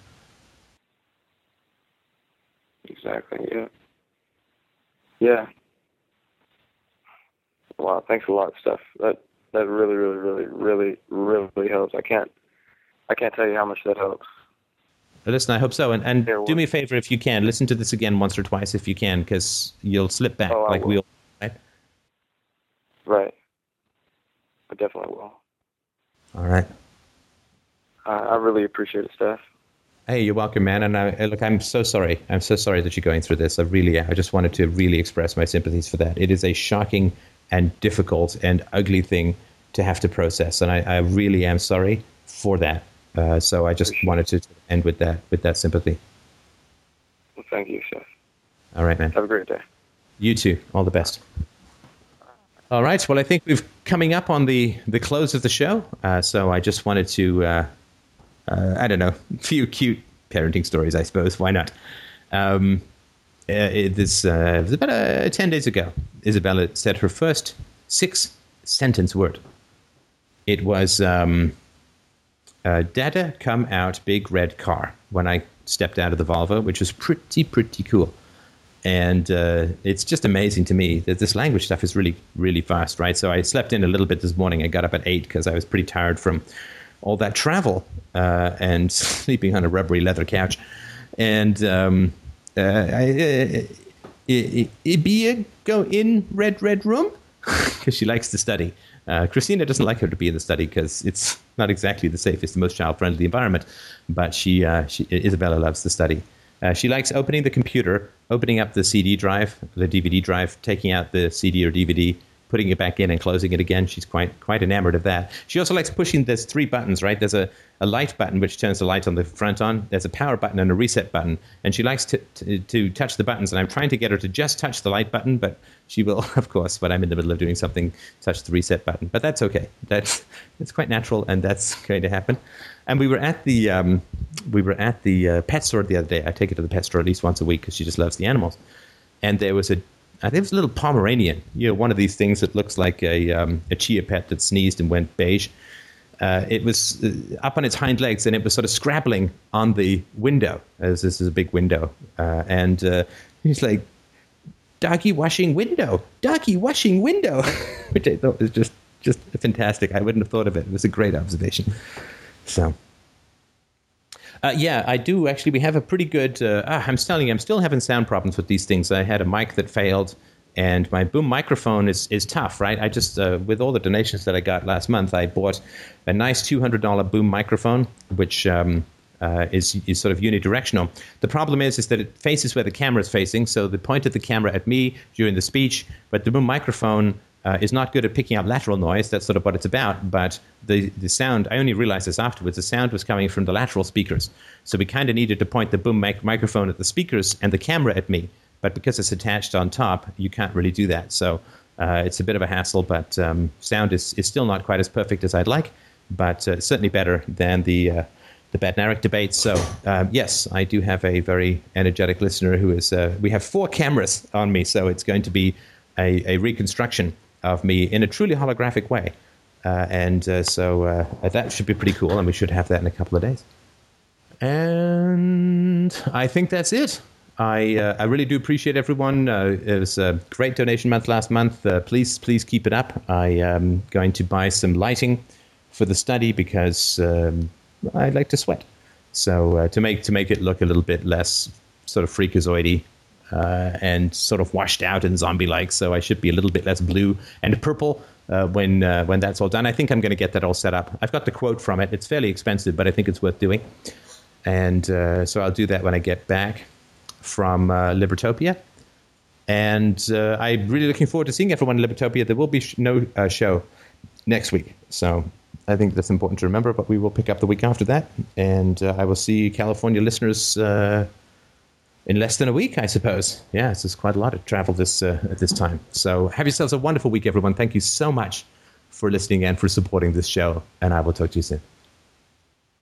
Exactly, yeah. Yeah. Wow, thanks a lot, Steph. That that really, really, really, really, really helps. I can't I can't tell you how much that helps. Listen, I hope so. And, and do me a favor if you can. Listen to this again once or twice if you can, because you'll slip back Oh, like will. we all. Right? Right. I definitely will. All right. I, I really appreciate it, Steph. Hey, you're welcome, man. And I, look, I'm so sorry. I'm so sorry that you're going through this. I really, I just wanted to really express my sympathies for that. It is a shocking and difficult and ugly thing to have to process, and I, I really am sorry for that. Uh, so I just wanted to end with that, with that sympathy. Well, thank you, Steph. All right, man. Have a great day. You too. All the best. All right. Well, I think we've coming up on the the close of the show. Uh, so I just wanted to, uh, uh, I don't know, a few cute parenting stories, I suppose. Why not? Um, uh, it, this uh, was about uh, ten days ago. Isabella said her first six sentence word. It was um, Dada come out big red car when I stepped out of the Volvo, which was pretty, pretty cool. And uh, it's just amazing to me that this language stuff is really, really fast, right? So I slept in a little bit this morning. I got up at 8 because I was pretty tired from all that travel uh, and sleeping on a rubbery leather couch. And um, uh, I, uh, Ibia go in red, red room because she likes to study. Uh, Christina doesn't like her to be in the study because it's not exactly the safest, the most child-friendly environment. But she, uh, she Isabella loves the study. Uh, she likes opening the computer, opening up the CD drive, the DVD drive, taking out the CD or DVD, putting it back in and closing it again. She's quite quite enamored of that. She also likes pushing. There's three buttons, right? There's a, a light button which turns the light on the front on. There's a power button and a reset button, and she likes to, to, to touch the buttons. And I'm trying to get her to just touch the light button, but she will, of course, when I'm in the middle of doing something, touch the reset button. But that's okay. That's it's quite natural, and that's going to happen. And we were at the um, we were at the uh, pet store the other day. I take her to the pet store at least once a week because she just loves the animals. And there was a I think it was a little Pomeranian, you know, one of these things that looks like a, um, a chia pet that sneezed and went beige. Uh, it was uh, up on its hind legs and it was sort of scrabbling on the window, as this is a big window. Uh, and uh, he's like, doggy washing window, doggy washing window, which I thought was just, just fantastic. I wouldn't have thought of it. It was a great observation. So. Uh, yeah, I do actually. We have a pretty good. Uh, ah, I'm telling you, I'm still having sound problems with these things. I had a mic that failed, and my boom microphone is is tough, right? I just uh, with all the donations that I got last month, I bought a nice two hundred dollar boom microphone, which. Um, uh, is is sort of unidirectional. The problem is is that it faces where the camera is facing, so the point of the camera at me during the speech, but the boom microphone uh, is not good at picking up lateral noise. That's sort of what it's about. But the, the sound, I only realized this afterwards, the sound was coming from the lateral speakers. So we kind of needed to point the boom mic- microphone at the speakers and the camera at me. But because it's attached on top, you can't really do that. So uh, it's a bit of a hassle, but um, sound is, is still not quite as perfect as I'd like, but uh, certainly better than the, uh, the Badnarik debate. So, um, yes, I do have a very energetic listener who is, uh, we have four cameras on me, so it's going to be a, a reconstruction of me in a truly holographic way. Uh, and uh, so uh, that should be pretty cool, and we should have that in a couple of days. And I think that's it. I uh, I really do appreciate everyone. It was a great donation month last month. Please please keep it up. I am going to buy some lighting for the study because um, I like to sweat. So to make to make it look a little bit less sort of freakazoidy uh, and sort of washed out and zombie like. So I should be a little bit less blue and purple uh, when uh, when that's all done. I think I'm going to get that all set up. I've got the quote from it. It's fairly expensive, but I think it's worth doing. And uh, so I'll do that when I get back from uh, Libertopia. And uh, I'm really looking forward to seeing everyone in Libertopia. There will be sh- no show next week. So I think that's important to remember, but we will pick up the week after that. And I will see California listeners in less than a week, I suppose. Yeah, it's just quite a lot of travel this uh, at this time. So have yourselves a wonderful week, everyone. Thank you so much for listening and for supporting this show, and I will talk to you soon.